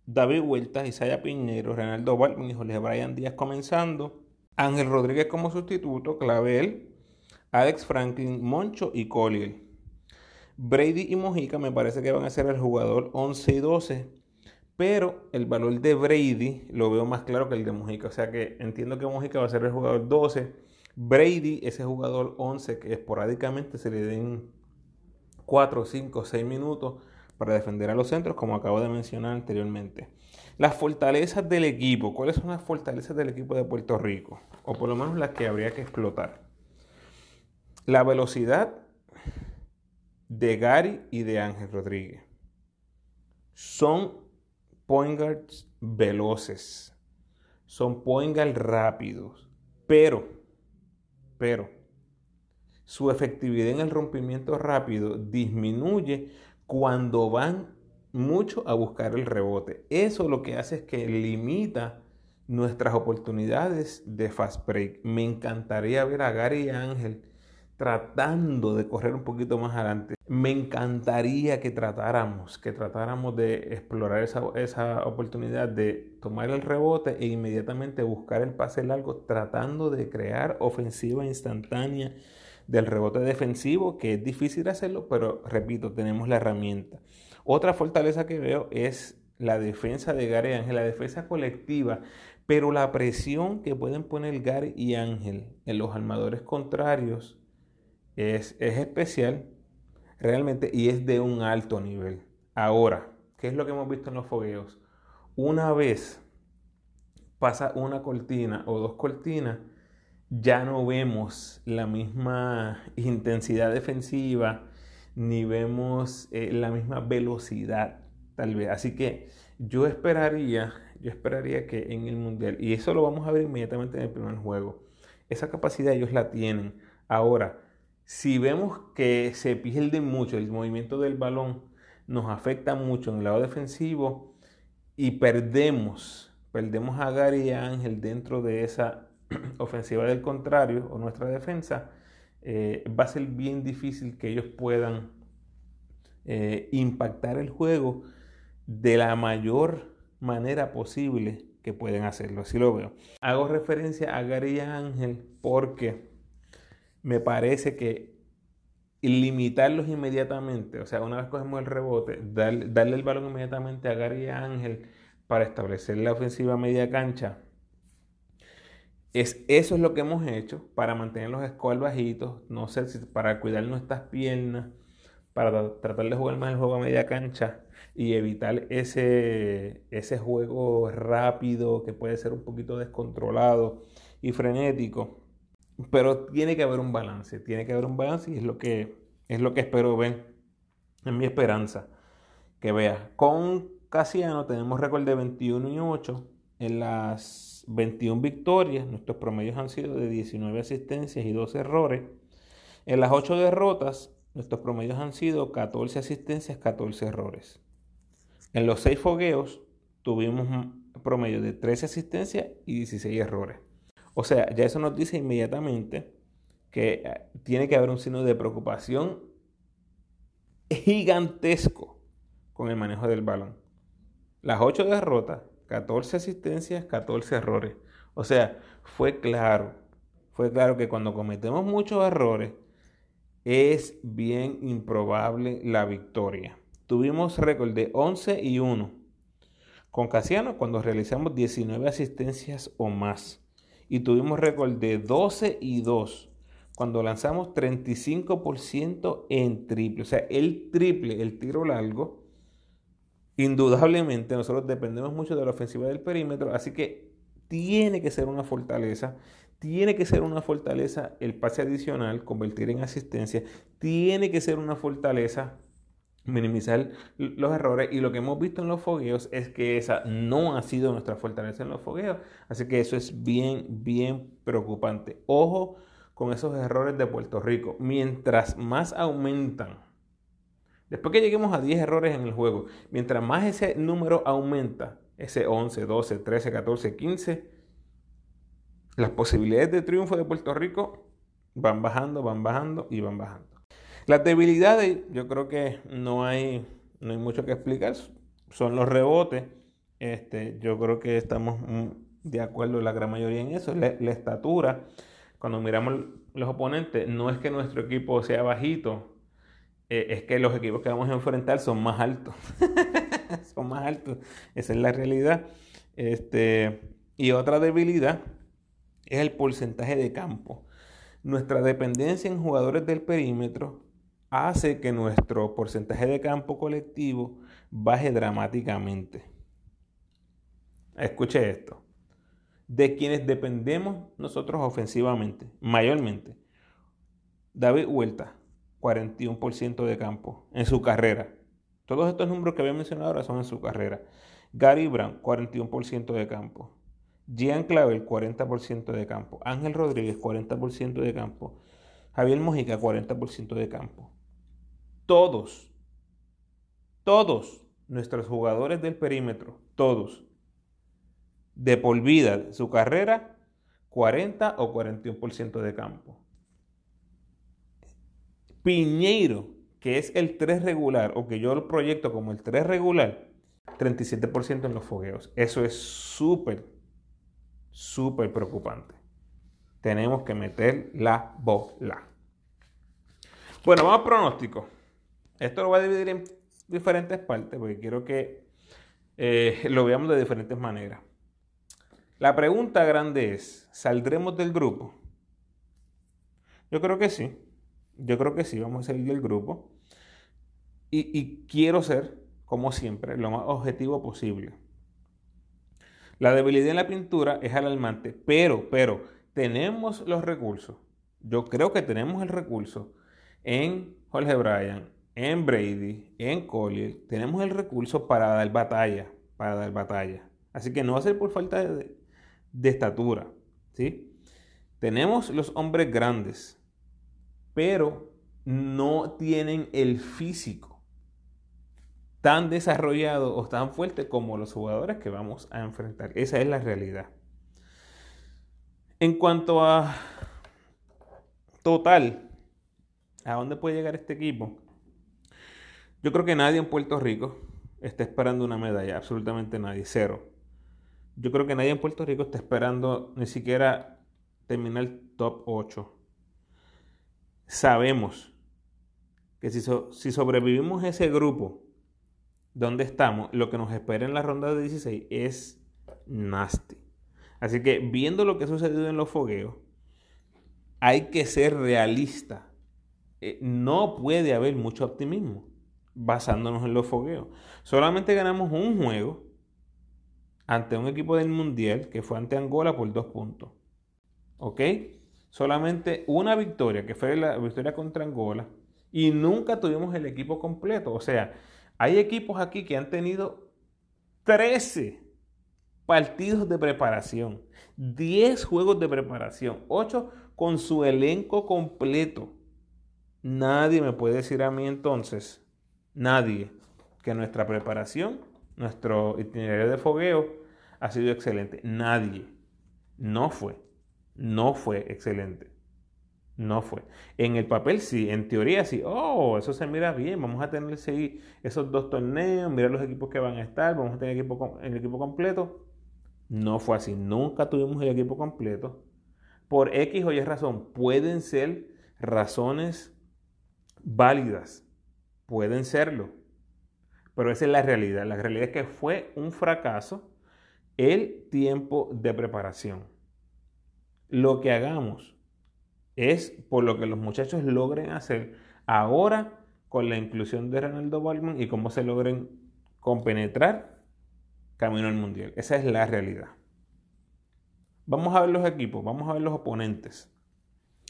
David Huerta, Isaiah Piñero, Renaldo Balvin y Jorge Brian Díaz comenzando. Ángel Rodríguez como sustituto, Clavel, Alex Franklin, Moncho y Collier. Brady y Mojica me parece que van a ser el jugador 11 y 12, pero el valor de Brady lo veo más claro que el de Mojica. O sea que entiendo que Mojica va a ser el jugador 12. Brady, ese jugador 11 que esporádicamente se le den 4, 5, 6 minutos para defender a los centros, como acabo de mencionar anteriormente. Las fortalezas del equipo. ¿Cuáles son las fortalezas del equipo de Puerto Rico? O por lo menos las que habría que explotar. La velocidad de Gary y de Ángel Rodríguez. Son point guards veloces. Son point guards rápidos. Pero, pero, su efectividad en el rompimiento rápido disminuye cuando van mucho a buscar el rebote. Eso lo que hace es que limita nuestras oportunidades de fast break. Me encantaría ver a Gary y Ángel tratando de correr un poquito más adelante. Me encantaría que tratáramos, que tratáramos de explorar esa, esa, oportunidad de tomar el rebote e inmediatamente buscar el pase largo, tratando de crear ofensiva instantánea del rebote defensivo, que es difícil hacerlo, pero repito, tenemos la herramienta. Otra fortaleza que veo es la defensa de Gary y Ángel, la defensa colectiva, pero la presión que pueden poner Gary y Ángel en los armadores contrarios es, es especial realmente y es de un alto nivel. Ahora, ¿qué es lo que hemos visto en los fogueos? Una vez pasa una cortina o dos cortinas, ya no vemos la misma intensidad defensiva, ni vemos eh, la misma velocidad, tal vez. Así que yo esperaría, yo esperaría que en el Mundial, y eso lo vamos a ver inmediatamente en el primer juego, esa capacidad ellos la tienen. Ahora, si vemos que se pierde mucho el movimiento del balón, nos afecta mucho en el lado defensivo y perdemos, perdemos a Gary y Ángel dentro de esa ofensiva del contrario o nuestra defensa, eh, va a ser bien difícil que ellos puedan eh, impactar el juego de la mayor manera posible que pueden hacerlo. Así lo veo. Hago referencia a Gary Ángel porque me parece que limitarlos inmediatamente, o sea, una vez cogemos el rebote, darle el balón inmediatamente a Gary Ángel para establecer la ofensiva media cancha, es, eso es lo que hemos hecho para mantener los scores bajitos, no sé si para cuidar nuestras piernas, para tratar de jugar más el juego a media cancha y evitar ese, ese juego rápido que puede ser un poquito descontrolado y frenético. Pero tiene que haber un balance, tiene que haber un balance y es lo que, es lo que espero ver, en mi esperanza, que vea. Con Casiano tenemos récord de 21 y 8. En las 21 victorias, nuestros promedios han sido de 19 asistencias y 12 errores. En las 8 derrotas, nuestros promedios han sido 14 asistencias, 14 errores. En los 6 fogueos, tuvimos promedio de 13 asistencias y 16 errores. O sea, ya eso nos dice inmediatamente que eh, tiene que haber un signo de preocupación gigantesco con el manejo del balón. Las 8 derrotas, 14 asistencias, 14 errores. O sea, fue claro, fue claro que cuando cometemos muchos errores es bien improbable la victoria. Tuvimos récord de 11 y 1 con Casiano cuando realizamos 19 asistencias o más y tuvimos récord de 12 y 2 cuando lanzamos 35% en triple. O sea, el triple, el tiro largo, indudablemente nosotros dependemos mucho de la ofensiva del perímetro, así que tiene que ser una fortaleza. Tiene que ser una fortaleza el pase adicional, convertir en asistencia. Tiene que ser una fortaleza minimizar los errores y lo que hemos visto en los fogueos es que esa no ha sido nuestra fortaleza en los fogueos, así que eso es bien, bien preocupante. Ojo con esos errores de Puerto Rico, mientras más aumentan, después que lleguemos a 10 errores en el juego, mientras más ese número aumenta, ese 11, 12, 13, 14, 15, las posibilidades de triunfo de Puerto Rico van bajando, van bajando y van bajando. Las debilidades, yo creo que no hay, no hay mucho que explicar, son los rebotes. Este, yo creo que estamos de acuerdo la gran mayoría en eso. La, estatura, cuando miramos los oponentes, no es que nuestro equipo sea bajito, eh, es que los equipos que vamos a enfrentar son más altos. son más altos. Esa es la realidad. Este, y otra debilidad es el porcentaje de campo. Nuestra dependencia en jugadores del perímetro hace que nuestro porcentaje de campo colectivo baje dramáticamente. Escuche esto. De quienes dependemos nosotros ofensivamente, mayormente. David Huerta, 41% de campo en su carrera. Todos estos números que había mencionado ahora son en su carrera. Gary Brown, 41% de campo. Jean Clavel, 40% de campo. Ángel Rodríguez, 40% de campo. Javier Mojica, 40% de campo todos, todos nuestros jugadores del perímetro, todos, de por vida su carrera, 40 o 41% de campo. Piñeiro, que es el 3 regular, o que yo lo proyecto como el 3 regular, 37% en los fogueos. Eso es súper, súper preocupante. Tenemos que meter la bola. Bueno, vamos a pronóstico. Esto lo voy a dividir en diferentes partes porque quiero que eh, lo veamos de diferentes maneras. La pregunta grande es, ¿saldremos del grupo? Yo creo que sí. Yo creo que sí, vamos a salir del grupo. Y, quiero ser, como siempre, lo más objetivo posible. La debilidad en la pintura es alarmante, pero, pero, tenemos los recursos. Yo creo que tenemos el recurso en Jorge Bryan, en Brady, en Collier, tenemos el recurso para dar batalla, para dar batalla. Así que no va a ser por falta de, estatura, ¿sí? Tenemos los hombres grandes, pero no tienen el físico tan desarrollado o tan fuerte como los jugadores que vamos a enfrentar. Esa es la realidad. En cuanto a total, ¿a dónde puede llegar este equipo? Yo creo que nadie en Puerto Rico está esperando una medalla, absolutamente nadie, cero. Yo creo que nadie en Puerto Rico está esperando ni siquiera terminar el top 8. Sabemos que si, sobrevivimos ese grupo donde estamos, lo que nos espera en la ronda de 16 es nasty. Así que viendo lo que ha sucedido en los fogueos, hay que ser realista. Eh, no puede haber mucho optimismo basándonos en los fogueos. Solamente ganamos un juego ante un equipo del Mundial que fue ante Angola por dos puntos. ¿Ok? Solamente una victoria, que fue la victoria contra Angola, y nunca tuvimos el equipo completo. O sea, hay equipos aquí que han tenido 13 partidos de preparación, 10 juegos de preparación, 8 con su elenco completo. Nadie me puede decir a mí entonces nadie que nuestra preparación, nuestro itinerario de fogueo ha sido excelente. Nadie. No fue. No fue excelente. No fue. En el papel sí, en teoría sí. Oh, eso se mira bien. Vamos a tener seguir esos dos torneos, mirar los equipos que van a estar, vamos a tener equipo, el equipo completo. No fue así. Nunca tuvimos el equipo completo. Por X o Y razón. Pueden ser razones válidas Pueden serlo. Pero esa es la realidad. La realidad es que fue un fracaso el tiempo de preparación. Lo que hagamos es por lo que los muchachos logren hacer ahora con la inclusión de Ronaldo Balman y cómo se logren compenetrar camino al mundial. Esa es la realidad. Vamos a ver los equipos, vamos a ver los oponentes.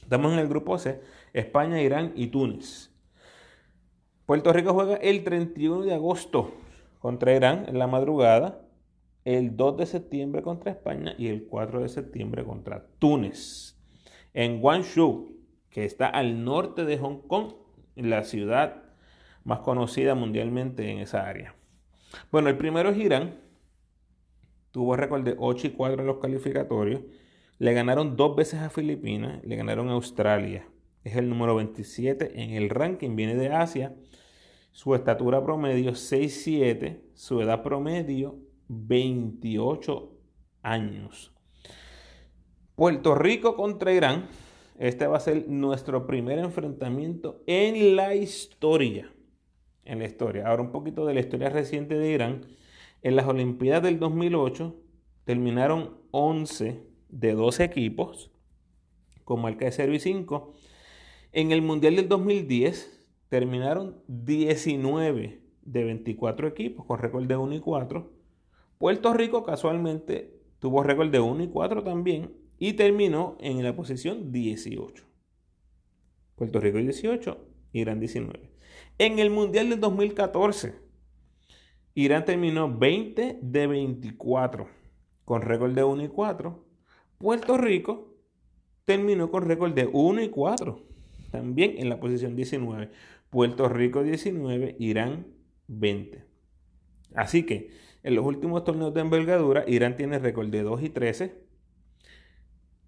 Estamos en el grupo C, España, Irán y Túnez. Puerto Rico juega el 31 de agosto contra Irán en la madrugada, el 2 de septiembre contra España y el 4 de septiembre contra Túnez. En Guangzhou, que está al norte de Hong Kong, la ciudad más conocida mundialmente en esa área. Bueno, el primero es Irán. Tuvo récord de 8 y 4 en los calificatorios. Le ganaron dos veces a Filipinas, le ganaron a Australia. Es el número 27 en el ranking, viene de Asia. Su estatura promedio 6'7, su edad promedio 28 años. Puerto Rico contra Irán. Este va a ser nuestro primer enfrentamiento en la historia. En la historia. Ahora un poquito de la historia reciente de Irán. En las Olimpiadas del 2008 terminaron 11 de 12 equipos con marca de 0 y 5. En el Mundial del 2010 terminaron 19 de 24 equipos con récord de 1 y 4. Puerto Rico casualmente tuvo récord de 1 y 4 también y terminó en la posición 18. Puerto Rico 18, Irán 19. En el Mundial del 2014, Irán terminó 20 de 24 con récord de 1 y 4. Puerto Rico terminó con récord de 1 y 4, también en la posición 19. Puerto Rico 19, Irán 20. Así que en los últimos torneos de envergadura, Irán tiene récord de 2 y 13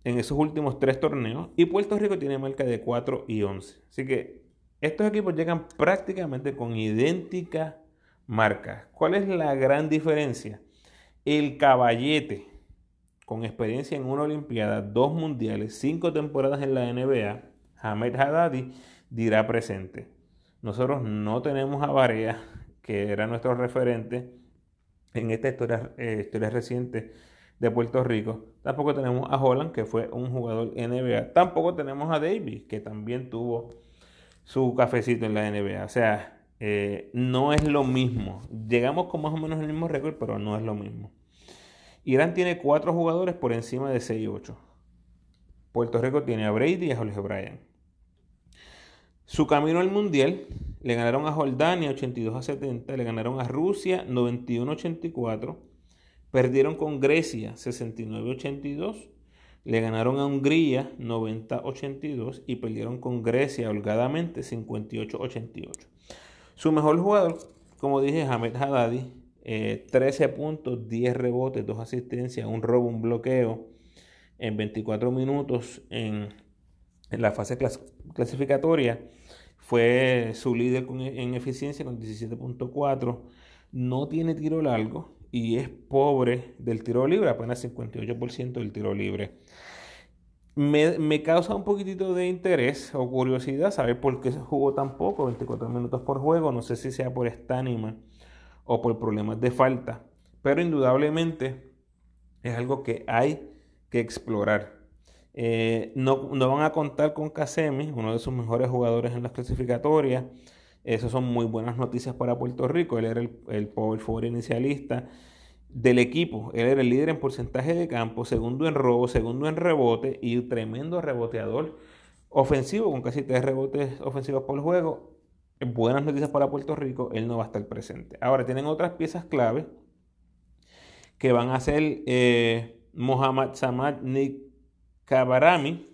en esos últimos tres torneos y Puerto Rico tiene marca de 4 y 11. Así que estos equipos llegan prácticamente con idéntica marca. ¿Cuál es la gran diferencia? El caballete con experiencia en una Olimpiada, dos mundiales, cinco temporadas en la NBA, Ahmed Haddadi dirá presente. Nosotros no tenemos a Barea, que era nuestro referente en esta historia, eh, historia reciente de Puerto Rico. Tampoco tenemos a Holland, que fue un jugador NBA. Tampoco tenemos a Davis, que también tuvo su cafecito en la NBA. O sea, eh, no es lo mismo. Llegamos con más o menos el mismo récord, pero no es lo mismo. Irán tiene cuatro jugadores por encima de 6 y 8. Puerto Rico tiene a Brady y a Jorge Bryan. Su camino al Mundial le ganaron a Jordania 82 a 70, le ganaron a Rusia 91 a 84, perdieron con Grecia 69 a 82, le ganaron a Hungría 90 a 82 y perdieron con Grecia holgadamente 58 a 88. Su mejor jugador, como dije, Ahmed Haddadi, 13 eh, puntos, 10 rebotes, 2 asistencias, un robo, un bloqueo en 24 minutos en, la fase clasificatoria. Fue su líder en eficiencia con 17.4. No tiene tiro largo y es pobre del tiro libre, apenas 58% del tiro libre. Me, me, causa un poquitito de interés o curiosidad saber por qué se jugó tan poco, 24 minutos por juego. No sé si sea por esta o por problemas de falta. Pero indudablemente es algo que hay que explorar. Eh, no, van a contar con Casemi, uno de sus mejores jugadores en las clasificatorias. Esas son muy buenas noticias para Puerto Rico. Él era el, el power forward inicialista del equipo. Él era el líder en porcentaje de campo, segundo en robo, segundo en rebote y tremendo reboteador ofensivo con casi tres rebotes ofensivos por juego buenas noticias para Puerto Rico, él no va a estar presente. Ahora, tienen otras piezas clave que van a ser eh, Mohammad Samad Kabarami.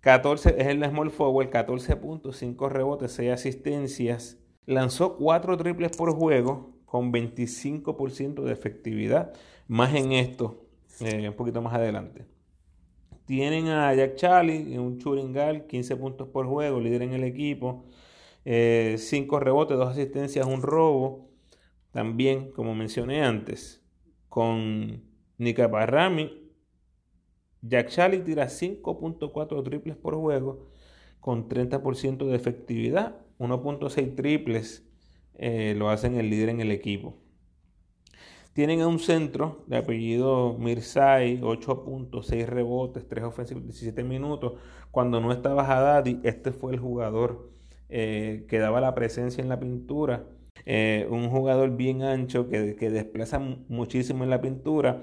14 es el small forward, 14 puntos, 5 rebotes, 6 asistencias. Lanzó 4 triples por juego con 25% de efectividad. Más en esto, eh, un poquito más adelante. Tienen a Jack Charlie, un churingal, 15 puntos por juego, líder en el equipo. 5 eh, rebotes, 2 asistencias, un robo. También, como mencioné antes, con Nika Barrami, Jack Charlie tira 5.4 triples por juego con 30% de efectividad. 1.6 triples eh, lo hacen el líder en el equipo. Tienen a un centro de apellido Mirzai, 8.6 rebotes, 3 ofensivos, 17 minutos. Cuando no estaba Haddadi, este fue el jugador eh, que daba la presencia en la pintura. Eh, un jugador bien ancho que, desplaza muchísimo en la pintura.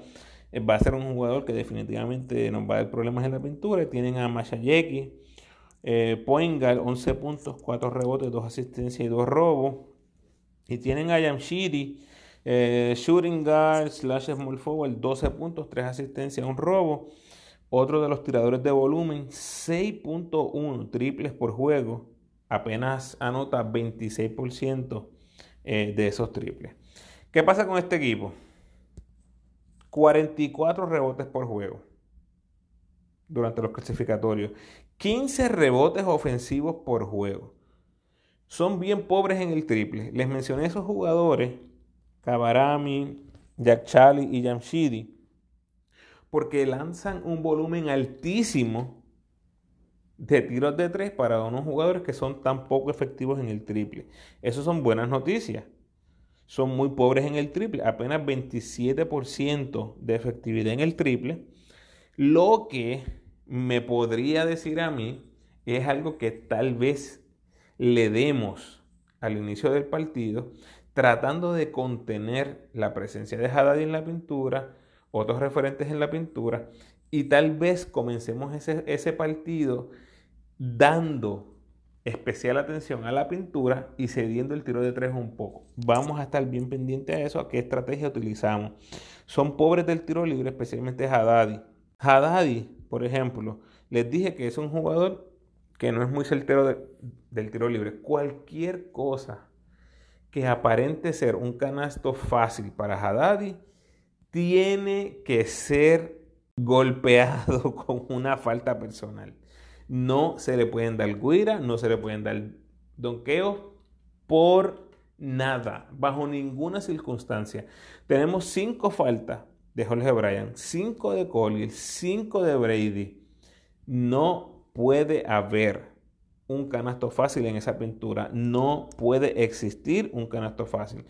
Eh, va a ser un jugador que definitivamente nos va a dar problemas en la pintura. Tienen a Mashayeki, Eh, Poingal, 11 puntos, 4 rebotes, 2 asistencias y 2 robos. Y tienen a Yamshiri, eh, shooting guard, slash small forward, 12 puntos, 3 asistencias, 1 robo. Otro de los tiradores de volumen, 6.1 triples por juego. Apenas anota 26% eh, de esos triples. ¿Qué pasa con este equipo? 44 rebotes por juego durante los clasificatorios. 15 rebotes ofensivos por juego. Son bien pobres en el triple. Les mencioné esos jugadores, Kabarami, Jack Charlie y Jamshidi, porque lanzan un volumen altísimo de tiros de tres para unos jugadores que son tan poco efectivos en el triple. Esas son buenas noticias. Son muy pobres en el triple, apenas 27% de efectividad en el triple, lo que me podría decir a mí es algo que tal vez le demos al inicio del partido, tratando de contener la presencia de Haddad en la pintura, otros referentes en la pintura, y tal vez comencemos ese, ese partido dando especial atención a la pintura y cediendo el tiro de tres un poco. Vamos a estar bien pendientes a eso, a qué estrategia utilizamos. Son pobres del tiro libre, especialmente Haddadi. Haddadi por ejemplo, les dije que es un jugador que no es muy certero del tiro libre. Cualquier cosa que aparente ser un canasto fácil para Haddadi tiene que ser golpeado con una falta personal. No se le pueden dar guira, no se le pueden dar donqueos por nada, bajo ninguna circunstancia. Tenemos cinco faltas de Jorge Bryan, 5 de Collier, 5 de Brady. No puede haber un canasto fácil en esa pintura. No puede existir un canasto fácil.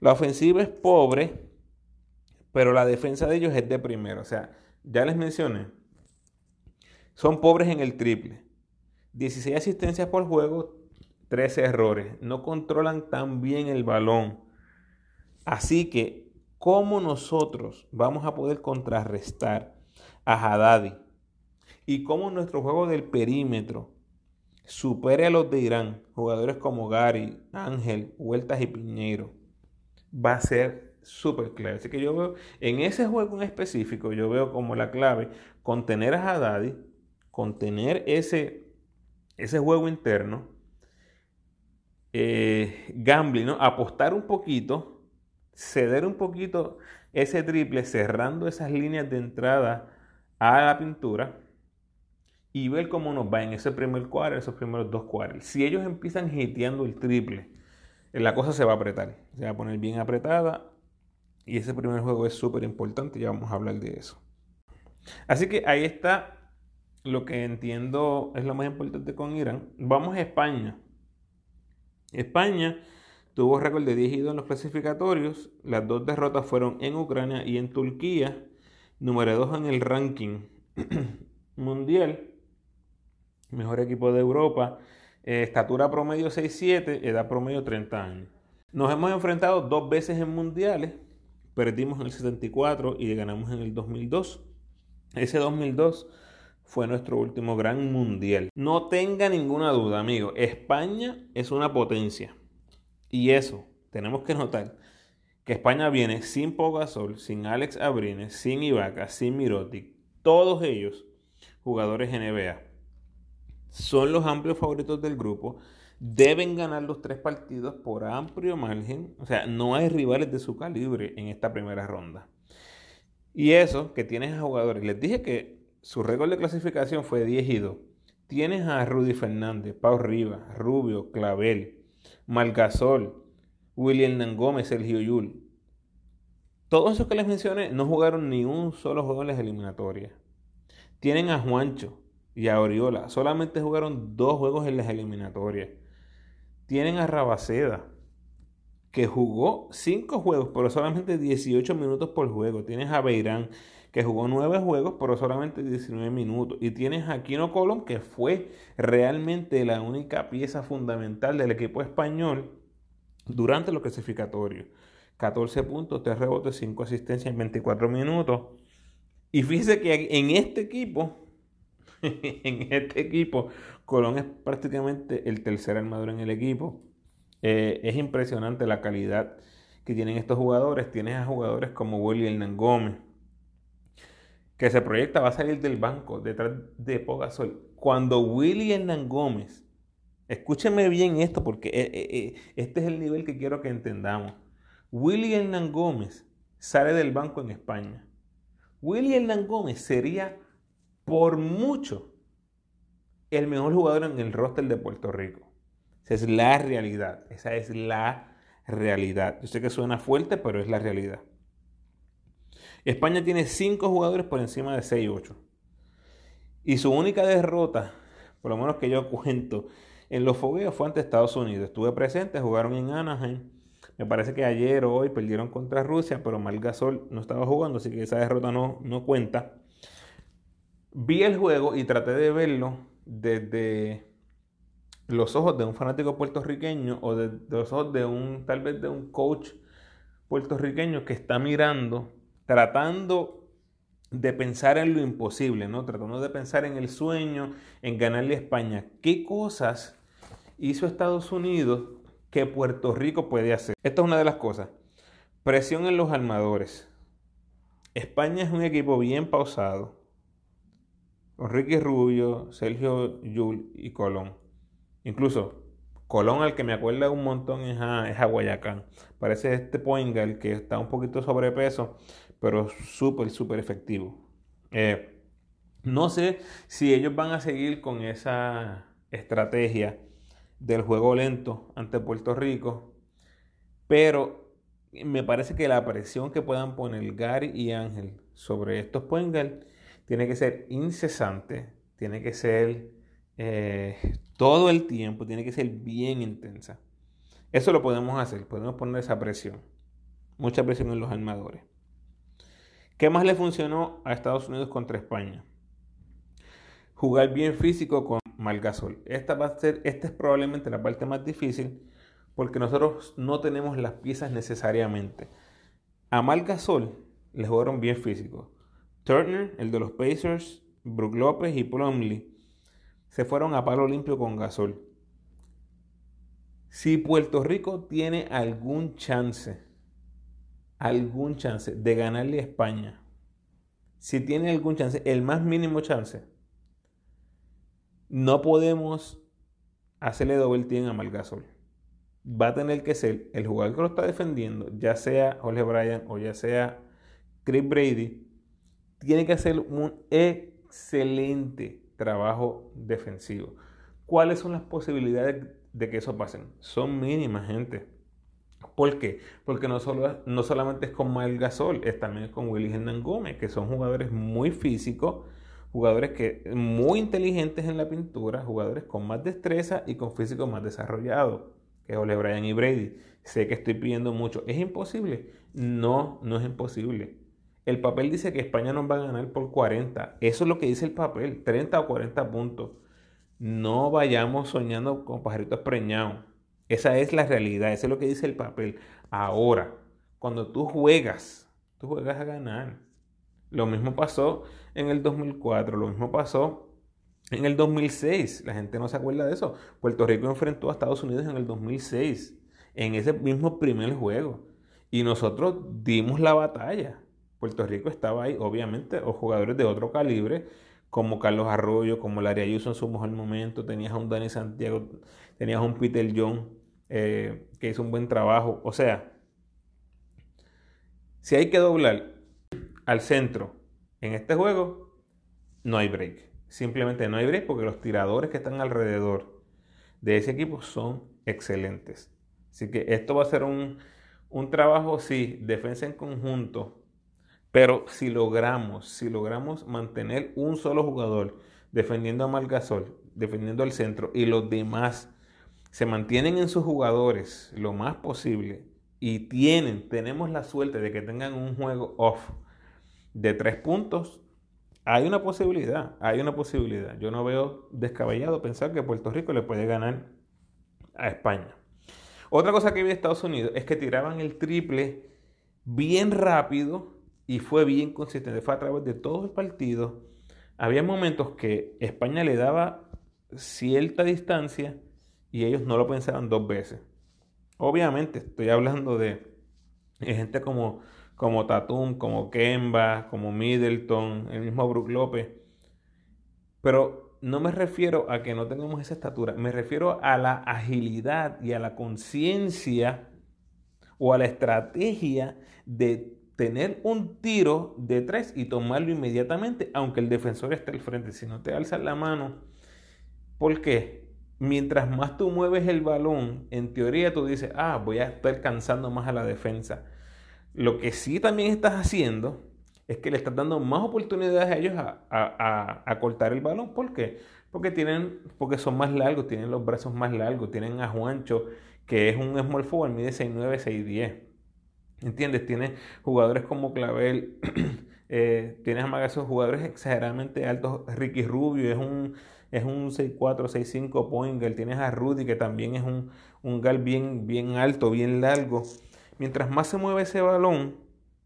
La ofensiva es pobre, pero la defensa de ellos es de primero. O sea, ya les mencioné, son pobres en el triple. 16 asistencias por juego, 13 errores. No controlan tan bien el balón. Así que ¿Cómo nosotros vamos a poder contrarrestar a Haddadi? Y cómo nuestro juego del perímetro supere a los de Irán, jugadores como Gary, Ángel, Huertas y Piñero, va a ser súper clave. Así que yo veo, en ese juego en específico, yo veo como la clave contener a Haddadi, contener ese, ese juego interno, eh, gambling, apostar un poquito ceder un poquito ese triple cerrando esas líneas de entrada a la pintura y ver cómo nos va en ese primer cuadro, esos primeros dos cuadros. Si ellos empiezan hiteando el triple, la cosa se va a apretar, se va a poner bien apretada y ese primer juego es súper importante, ya vamos a hablar de eso. Así que ahí está lo que entiendo es lo más importante con Irán. Vamos a España. España Tuvo récord de 10 y 2 en los clasificatorios. Las dos derrotas fueron en Ucrania y en Turquía. Número 2 en el ranking mundial. Mejor equipo de Europa. Eh, estatura promedio 6'7, edad promedio 30 años. Nos hemos enfrentado dos veces en mundiales. Perdimos en el 74 y ganamos en el 2002. Ese 2002 fue nuestro último gran mundial. No tenga ninguna duda, amigo. España es una potencia. Y eso, tenemos que notar que España viene sin Pogasol, sin Alex Abrines, sin Ibaka, sin Mirotic, todos ellos jugadores NBA. Son los amplios favoritos del grupo. Deben ganar los tres partidos por amplio margen. O sea, no hay rivales de su calibre en esta primera ronda. Y eso, que tienes a jugadores. Les dije que su récord de clasificación fue 10 y 2. Tienes a Rudy Fernández, Pau Rivas, Rubio, Clavel, Malgasol, William Nangómez, Sergio Yul. Todos esos que les mencioné no jugaron ni un solo juego en las eliminatorias. Tienen a Juancho y a Oriola. Solamente jugaron dos juegos en las eliminatorias. Tienen a Rabaceda, que jugó cinco juegos, pero solamente 18 minutos por juego. Tienes a Beirán, que jugó nueve juegos, pero solamente 19 minutos. Y tienes a Aquino Colón, que fue realmente la única pieza fundamental del equipo español durante los clasificatorios. 14 puntos, 3 rebotes, 5 asistencias en 24 minutos. Y fíjese que en este equipo en este equipo. Colón es prácticamente el tercer armador en el equipo. Eh, es impresionante la calidad que tienen estos jugadores. Tienes a jugadores como Willy Hernán Gómez, que se proyecta va a salir del banco detrás de Pogasol. Cuando Willy Hernán Gómez, escúcheme bien esto porque eh, eh, este es el nivel que quiero que entendamos. Willy Hernán Gómez sale del banco en España. Willy Hernán Gómez sería por mucho el mejor jugador en el roster de Puerto Rico. Esa es la realidad. Esa es la realidad. Yo sé que suena fuerte, pero es la realidad. España tiene 5 jugadores por encima de 6-8. Y su única derrota, por lo menos que yo cuento, en los fogueos fue ante Estados Unidos. Estuve presente, jugaron en Anaheim. Me parece que ayer o hoy perdieron contra Rusia, pero Malgasol no estaba jugando, así que esa derrota no, no cuenta. Vi el juego y traté de verlo desde los ojos de un fanático puertorriqueño o de, los ojos de un, tal vez de un coach puertorriqueño que está mirando, tratando de pensar en lo imposible, ¿no? Tratando de pensar en el sueño, en ganarle a España. ¿Qué cosas hizo Estados Unidos que Puerto Rico puede hacer? Esta es una de las cosas. Presión en los armadores. España es un equipo bien pausado. Con Ricky Rubio, Sergio Yul y Colón. Incluso Colón, al que me acuerda un montón, es a, Guayacán. Parece este Poingal que está un poquito sobrepeso, pero súper, súper efectivo. Eh, no sé si ellos van a seguir con esa estrategia del juego lento ante Puerto Rico, pero me parece que la presión que puedan poner Gary y Ángel sobre estos Poingal tiene que ser incesante, tiene que ser eh, todo el tiempo, tiene que ser bien intensa. Eso lo podemos hacer, podemos poner esa presión, mucha presión en los armadores. ¿Qué más le funcionó a Estados Unidos contra España? Jugar bien físico con Malgasol. Esta va a ser, esta es probablemente la parte más difícil porque nosotros no tenemos las piezas necesariamente. A Malgasol le jugaron bien físico. Turner, el de los Pacers, Brook López y Plumlee se fueron a palo limpio con gasol. Si Puerto Rico tiene algún chance, algún chance de ganarle a España, si tiene algún chance, el más mínimo chance, no podemos hacerle doble team a Malgasol. Va a tener que ser el jugador que lo está defendiendo, ya sea Jorge Bryan o ya sea Chris Brady, tiene que hacer un excelente trabajo defensivo. ¿Cuáles son las posibilidades de que eso pase? Son mínimas, gente. ¿Por qué? Porque no, solo, no solamente es con Mael Gasol, es también con Willy Hernán Gómez, que son jugadores muy físicos, jugadores que muy inteligentes en la pintura, jugadores con más destreza y con físico más desarrollado, que Ole Bryan y Brady. Sé que estoy pidiendo mucho. ¿Es imposible? No, no es imposible. El papel dice que España nos va a ganar por 40. Eso es lo que dice el papel, 30 o 40 puntos. No vayamos soñando con pajaritos preñados. Esa es la realidad, eso es lo que dice el papel. Ahora, cuando tú juegas, tú juegas a ganar. Lo mismo pasó en el 2004, lo mismo pasó en el 2006. La gente no se acuerda de eso. Puerto Rico enfrentó a Estados Unidos en el 2006, en ese mismo primer juego. Y nosotros dimos la batalla. Puerto Rico estaba ahí, obviamente, o jugadores de otro calibre, como Carlos Arroyo, como Larry Ayuso en su mejor momento, tenías a un Dani Santiago, tenías a un Peter John eh, que hizo un buen trabajo. O sea, si hay que doblar al centro en este juego, no hay break. Simplemente no hay break porque los tiradores que están alrededor de ese equipo son excelentes. Así que esto va a ser un, un trabajo, sí, defensa en conjunto, pero si logramos, si logramos mantener un solo jugador defendiendo a Malgasol, defendiendo al centro, y los demás se mantienen en sus jugadores lo más posible y tienen, tenemos la suerte de que tengan un juego off de tres puntos, hay una posibilidad, hay una posibilidad. Yo no veo descabellado pensar que Puerto Rico le puede ganar a España. Otra cosa que vi de Estados Unidos es que tiraban el triple bien rápido y fue bien consistente. Fue a través de todo el partido había momentos que España le daba cierta distancia y ellos no lo pensaban dos veces. Obviamente, estoy hablando de, gente como, como Tatum, como Kemba, como Middleton, el mismo Brook López. Pero no me refiero a que no tengamos esa estatura, me refiero a la agilidad y a la conciencia o a la estrategia de tener un tiro de tres y tomarlo inmediatamente, aunque el defensor esté al frente. Si no te alzas la mano, ¿por qué? Mientras más tú mueves el balón, en teoría tú dices, ah, voy a estar cansando más a la defensa. Lo que sí también estás haciendo es que le estás dando más oportunidades a ellos a, cortar el balón. ¿Por qué? Porque, tienen, porque son más largos, tienen los brazos más largos, tienen a Juancho, que es un small forward, mide 6'9, 6'10. ¿Entiendes? Tiene jugadores como Clavel, eh, tienes a esos jugadores exageradamente altos. Ricky Rubio es un, es un 6'4, 6'5 point Tienes a Rudy, que también es un, un bien, bien alto, bien largo. Mientras más se mueve ese balón,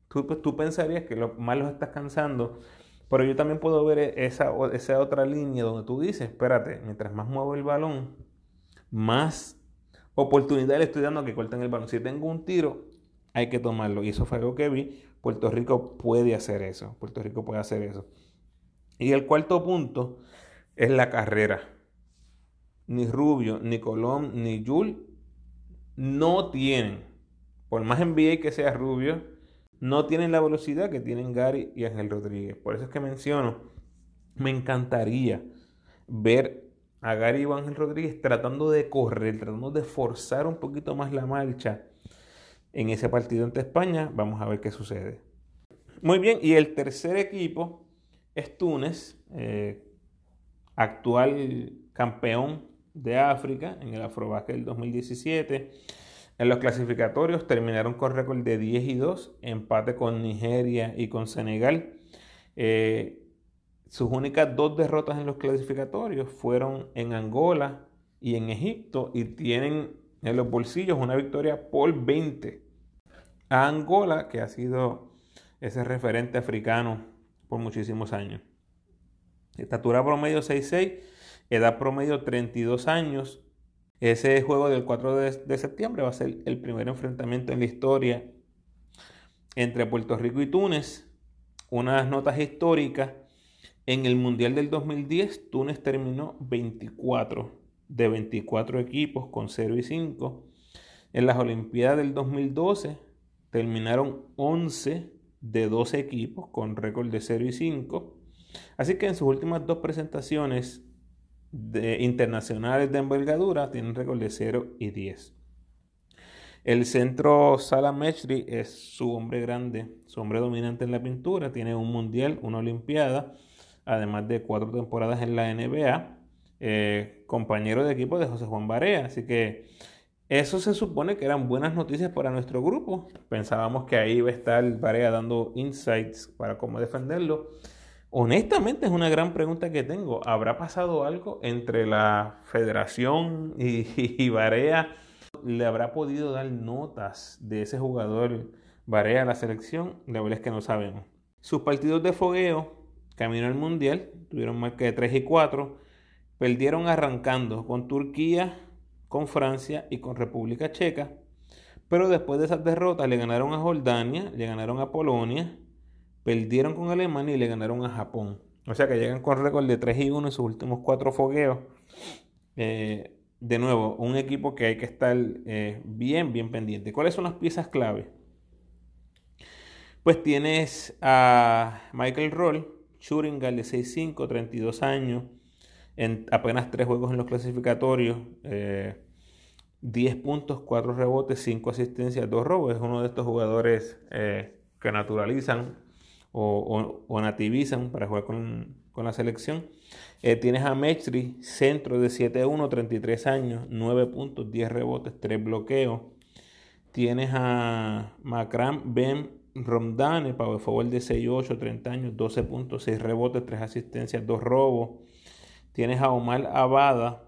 tú, pues, tú pensarías que lo, más los estás cansando. Pero yo también puedo ver esa, esa otra línea donde tú dices, espérate, mientras más muevo el balón, más oportunidad le estoy dando a que corten el balón. Si tengo un tiro, hay que tomarlo. Y eso fue algo que vi. Puerto Rico puede hacer eso. Puerto Rico puede hacer eso. Y el cuarto punto es la carrera. Ni Rubio, ni Colón, ni Jul no tienen, por más NBA que sea Rubio, no tienen la velocidad que tienen Gary y Ángel Rodríguez. Por eso es que menciono, me encantaría ver a Gary y Ángel Rodríguez tratando de correr, tratando de forzar un poquito más la marcha en ese partido ante España. Vamos a ver qué sucede. Muy bien, y el tercer equipo es Túnez, eh, actual campeón de África en el Afrobasket del 2017. En los clasificatorios terminaron con récord de 10 y 2, empate con Nigeria y con Senegal. Eh, sus únicas dos derrotas en los clasificatorios fueron en Angola y en Egipto y tienen en los bolsillos una victoria por 20 a Angola, que ha sido ese referente africano por muchísimos años. Estatura promedio 6'6, edad promedio 32 años. Ese juego del 4 de, septiembre va a ser el primer enfrentamiento en la historia entre Puerto Rico y Túnez. Unas notas históricas. En el Mundial del 2010, Túnez terminó 24 de 24 equipos con 0 y 5. En las Olimpiadas del 2012, terminaron 11 de 12 equipos con récord de 0 y 5. Así que en sus últimas dos presentaciones de internacionales de envergadura tienen récord de 0 y 10. El centro Sala Mechri es su hombre grande, su hombre dominante en la pintura. Tiene un mundial, una olimpiada, además de cuatro temporadas en la NBA. Eh, compañero de equipo de José Juan Barea. Así que eso se supone que eran buenas noticias para nuestro grupo. Pensábamos que ahí iba a estar Varea dando insights para cómo defenderlo. Honestamente es una gran pregunta que tengo. ¿Habrá pasado algo entre la federación y, y? ¿Le habrá podido dar notas de ese jugador Varea a la selección? La verdad es que no sabemos. Sus partidos de fogueo, camino al Mundial, tuvieron marca de 3 y 4. Perdieron arrancando con Turquía con Francia y con República Checa. Pero después de esas derrotas le ganaron a Jordania, le ganaron a Polonia, perdieron con Alemania y le ganaron a Japón. O sea que llegan con récord de 3 y 1 en sus últimos cuatro fogueos. Eh, de nuevo, un equipo que hay que estar eh, bien, bien pendiente. ¿Cuáles son las piezas clave? Pues tienes a Michael Roll, shooting de 6'5, 32 años, en apenas 3 juegos en los clasificatorios. Eh, 10 puntos, 4 rebotes, 5 asistencias, 2 robos. Es uno de estos jugadores eh, que naturalizan o, nativizan para jugar con, la selección. Eh, tienes a Mechri, centro de 7-1, 33 años, 9 puntos, 10 rebotes, 3 bloqueos. Tienes a Macram Ben Romdane, power forward de 6-8, 30 años, 12 puntos, 6 rebotes, 3 asistencias, 2 robos. Tienes a Omar Abada,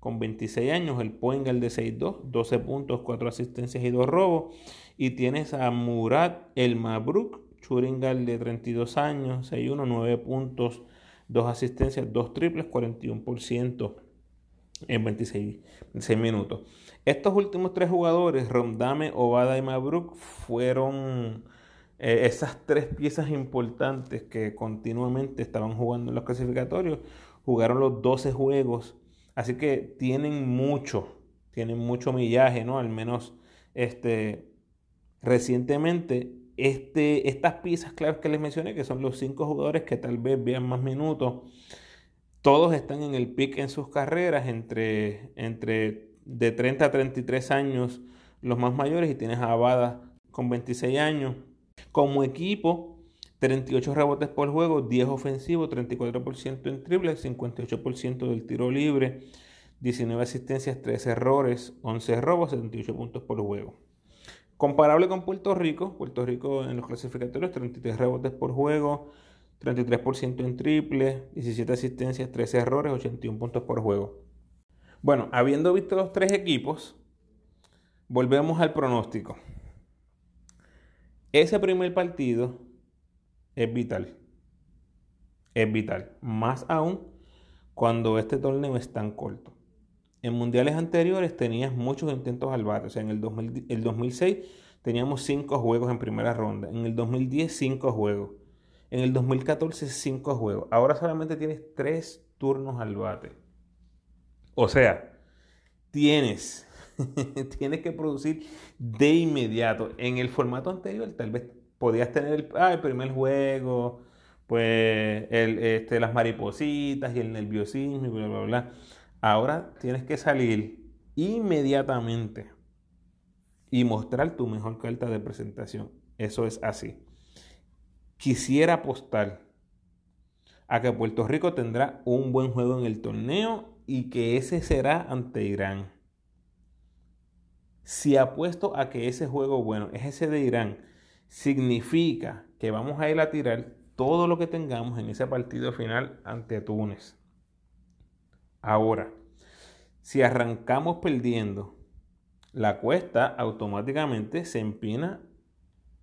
con 26 años, el Poingal de 6-2, 12 puntos, 4 asistencias y 2 robos. Y tienes a Murat El Mabruk, Churingal de 32 años, 6-1, 9 puntos, dos asistencias, dos triples, 41% en 26, minutos. Estos últimos tres jugadores, Rondame, Obada y Mabruk, fueron eh, esas tres piezas importantes que continuamente estaban jugando en los clasificatorios. Jugaron los 12 juegos, así que tienen mucho, tienen mucho millaje, ¿no? Al menos este, recientemente este, estas piezas claves que les mencioné, que son los cinco jugadores que tal vez vean más minutos, todos están en el pick en sus carreras, entre, entre de 30 a 33 años los más mayores, y tienes a Abada con 26 años. Como equipo, 38 rebotes por juego, 10 ofensivos, 34% en triple, 58% del tiro libre, 19 asistencias, 3 errores, 11 robos, 78 puntos por juego. Comparable con Puerto Rico, Puerto Rico en los clasificatorios 33 rebotes por juego, 33% en triple, 17 asistencias, 13 errores, 81 puntos por juego. Bueno, habiendo visto los tres equipos, volvemos al pronóstico. Ese primer partido es vital. Es vital. Más aún cuando este torneo es tan corto. En mundiales anteriores tenías muchos intentos al bate. O sea, en el, el 2006 teníamos 5 juegos en primera ronda. En el 2010, 5 juegos. En el 2014, 5 juegos. Ahora solamente tienes 3 turnos al bate. O sea, tienes, tienes que producir de inmediato. En el formato anterior, tal vez podías tener el, ah, primer juego, pues este, las maripositas y el nerviosismo y bla, bla, bla. Ahora tienes que salir inmediatamente y mostrar tu mejor carta de presentación. Eso es así. Quisiera apostar a que Puerto Rico tendrá un buen juego en el torneo y que ese será ante Irán. Si apuesto a que ese juego bueno es ese de Irán, significa que vamos a ir a tirar todo lo que tengamos en ese partido final ante Túnez. Ahora, si arrancamos perdiendo, la cuesta automáticamente se empina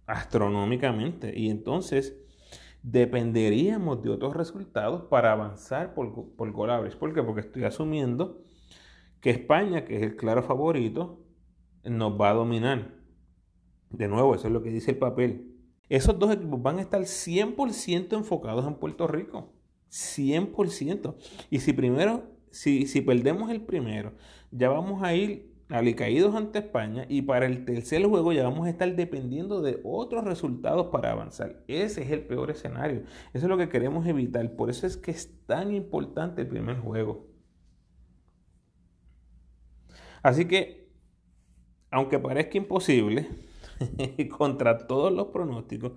astronómicamente y entonces dependeríamos de otros resultados para avanzar por, por goal ¿Por qué? Porque estoy asumiendo que España, que es el claro favorito, nos va a dominar. De nuevo, eso es lo que dice el papel. Esos dos equipos van a estar 100% enfocados en Puerto Rico. 100%. Y si primero si, perdemos el primero, ya vamos a ir alicaídos ante España y para el tercer juego ya vamos a estar dependiendo de otros resultados para avanzar. Ese es el peor escenario. Eso es lo que queremos evitar. Por eso es que es tan importante el primer juego. Así que, aunque parezca imposible, contra todos los pronósticos,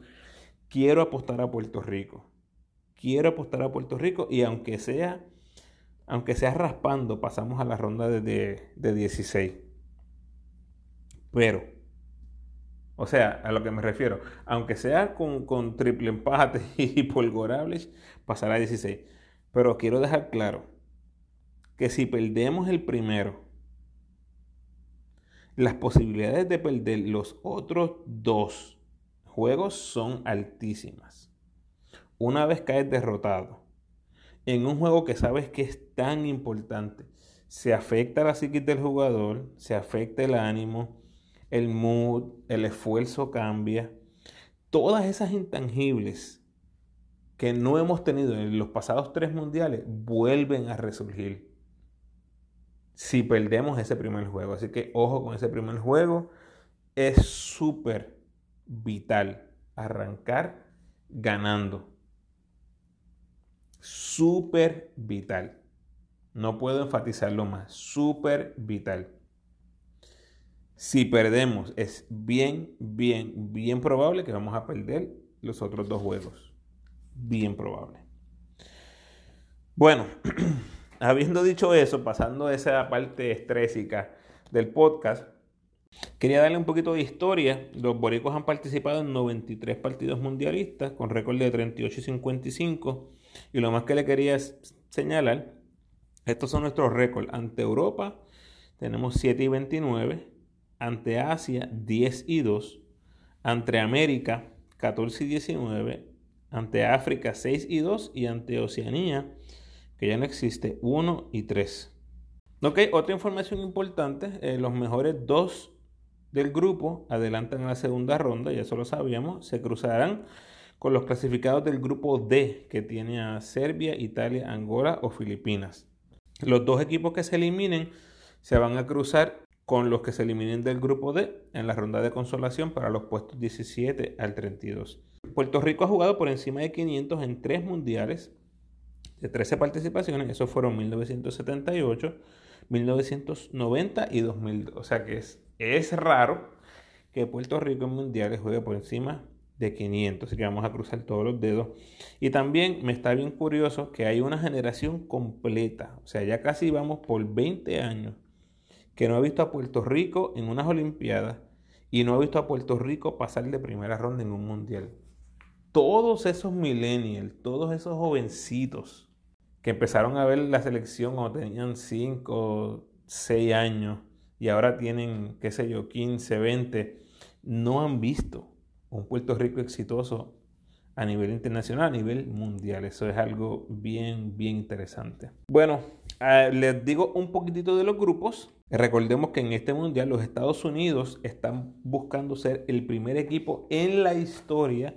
quiero apostar a Puerto Rico. Quiero apostar a Puerto Rico y aunque sea aunque sea raspando, pasamos a la ronda de, 16. Pero, o sea, a lo que me refiero, aunque sea con, triple empate y polgorables, pasará a 16. Pero quiero dejar claro que si perdemos el primero, las posibilidades de perder los otros dos juegos son altísimas. Una vez caes derrotado, en un juego que sabes que es tan importante. Se afecta la psiquis del jugador, se afecta el ánimo, el mood, el esfuerzo cambia. Todas esas intangibles que no hemos tenido en los pasados tres mundiales vuelven a resurgir si perdemos ese primer juego. Así que ojo con ese primer juego. Es súper vital arrancar ganando súper vital. No puedo enfatizarlo más, súper vital. Si perdemos, es bien, bien, bien probable que vamos a perder los otros dos juegos. Bien probable. Bueno, habiendo dicho eso, pasando a esa parte estrésica del podcast, quería darle un poquito de historia. Los boricos han participado en 93 partidos mundialistas con récord de 38 y 55 y lo más que le quería señalar, estos son nuestros récords. Ante Europa tenemos 7 y 29, ante Asia 10 y 2, ante América 14 y 19, ante África 6 y 2 y ante Oceanía, que ya no existe, 1 y 3. Ok, otra información importante, eh, los mejores dos del grupo adelantan a la segunda ronda, ya eso lo sabíamos, se cruzarán con los clasificados del grupo D, que tiene a Serbia, Italia, Angola o Filipinas. Los dos equipos que se eliminen se van a cruzar con los que se eliminen del grupo D en la ronda de consolación para los puestos 17 al 32. Puerto Rico ha jugado por encima de 500 en tres mundiales de 13 participaciones, esos fueron 1978, 1990 y 2002. O sea que es, es raro que Puerto Rico en mundiales juegue por encima de 500, así que vamos a cruzar todos los dedos. Y también me está bien curioso que hay una generación completa, o sea, ya casi vamos por 20 años, que no ha visto a Puerto Rico en unas Olimpiadas y no ha visto a Puerto Rico pasar de primera ronda en un mundial. Todos esos millennials, todos esos jovencitos que empezaron a ver la selección cuando tenían 5, 6 años y ahora tienen, qué sé yo, 15, 20, no han visto un Puerto Rico exitoso a nivel internacional, a nivel mundial. Eso es algo bien, bien interesante. Bueno, eh, les digo un poquitito de los grupos. Recordemos que en este mundial los Estados Unidos están buscando ser el primer equipo en la historia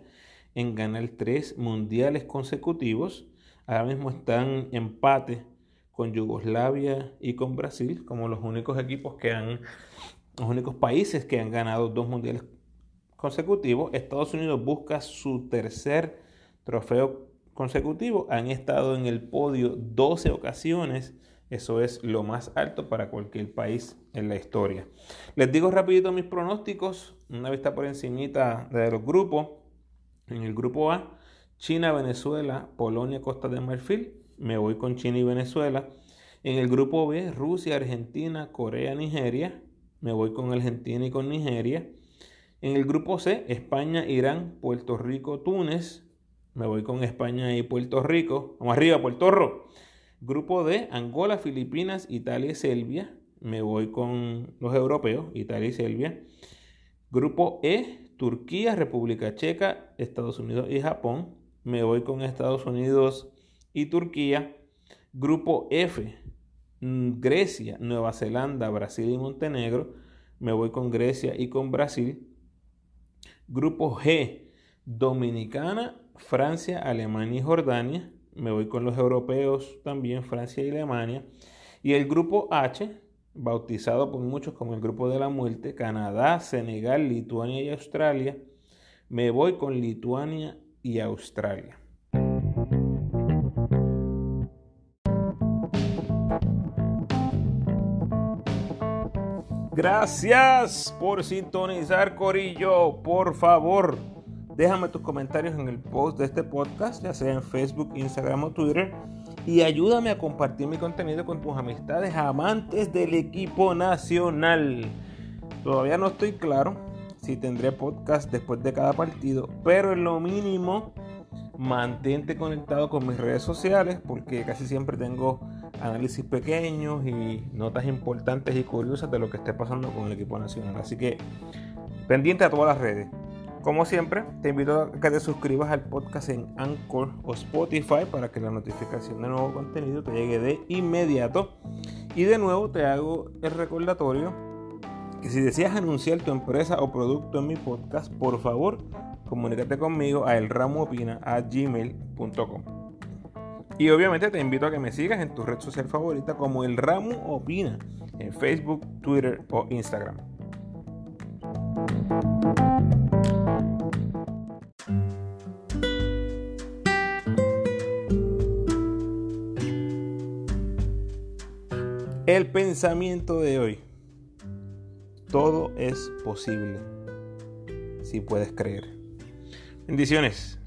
en ganar tres mundiales consecutivos. Ahora mismo están empate con Yugoslavia y con Brasil como los únicos equipos que han, los únicos países que han ganado dos mundiales consecutivos. Estados Unidos busca su tercer trofeo consecutivo. Han estado en el podio 12 ocasiones. Eso es lo más alto para cualquier país en la historia. Les digo rapidito mis pronósticos. Una vista por encimita de los grupos. En el grupo A, China, Venezuela, Polonia, Costa de Marfil. Me voy con China y Venezuela. En el grupo B, Rusia, Argentina, Corea, Nigeria. Me voy con Argentina y con Nigeria. En el grupo C, España, Irán, Puerto Rico, Túnez. Me voy con España y Puerto Rico. Vamos arriba, Puerto Rico. Grupo D, Angola, Filipinas, Italia y Serbia. Me voy con los europeos, Italia y Serbia. Grupo E, Turquía, República Checa, Estados Unidos y Japón. Me voy con Estados Unidos y Turquía. Grupo F, Grecia, Nueva Zelanda, Brasil y Montenegro. Me voy con Grecia y con Brasil. Grupo G, Dominicana, Francia, Alemania y Jordania. Me voy con los europeos también, Francia y Alemania. Y el grupo H, bautizado por muchos como el grupo de la muerte, Canadá, Senegal, Lituania y Australia. Me voy con Lituania y Australia. Gracias por sintonizar, Corillo. Por favor, déjame tus comentarios en el post de este podcast, ya sea en Facebook, Instagram o Twitter. Y ayúdame a compartir mi contenido con tus amistades amantes del equipo nacional. Todavía no estoy claro si tendré podcast después de cada partido, pero en lo mínimo mantente conectado con mis redes sociales porque casi siempre tengo análisis pequeños y notas importantes y curiosas de lo que esté pasando con el equipo nacional. Así que pendiente a todas las redes. Como siempre, te invito a que te suscribas al podcast en Anchor o Spotify para que la notificación de nuevo contenido te llegue de inmediato. Y de nuevo te hago el recordatorio que si deseas anunciar tu empresa o producto en mi podcast, por favor, comunícate conmigo a elramoopina.gmail.com. Y obviamente te invito a que me sigas en tu red social favorita como El Ramo Opina en Facebook, Twitter o Instagram. El pensamiento de hoy. Todo es posible si puedes creer. Bendiciones.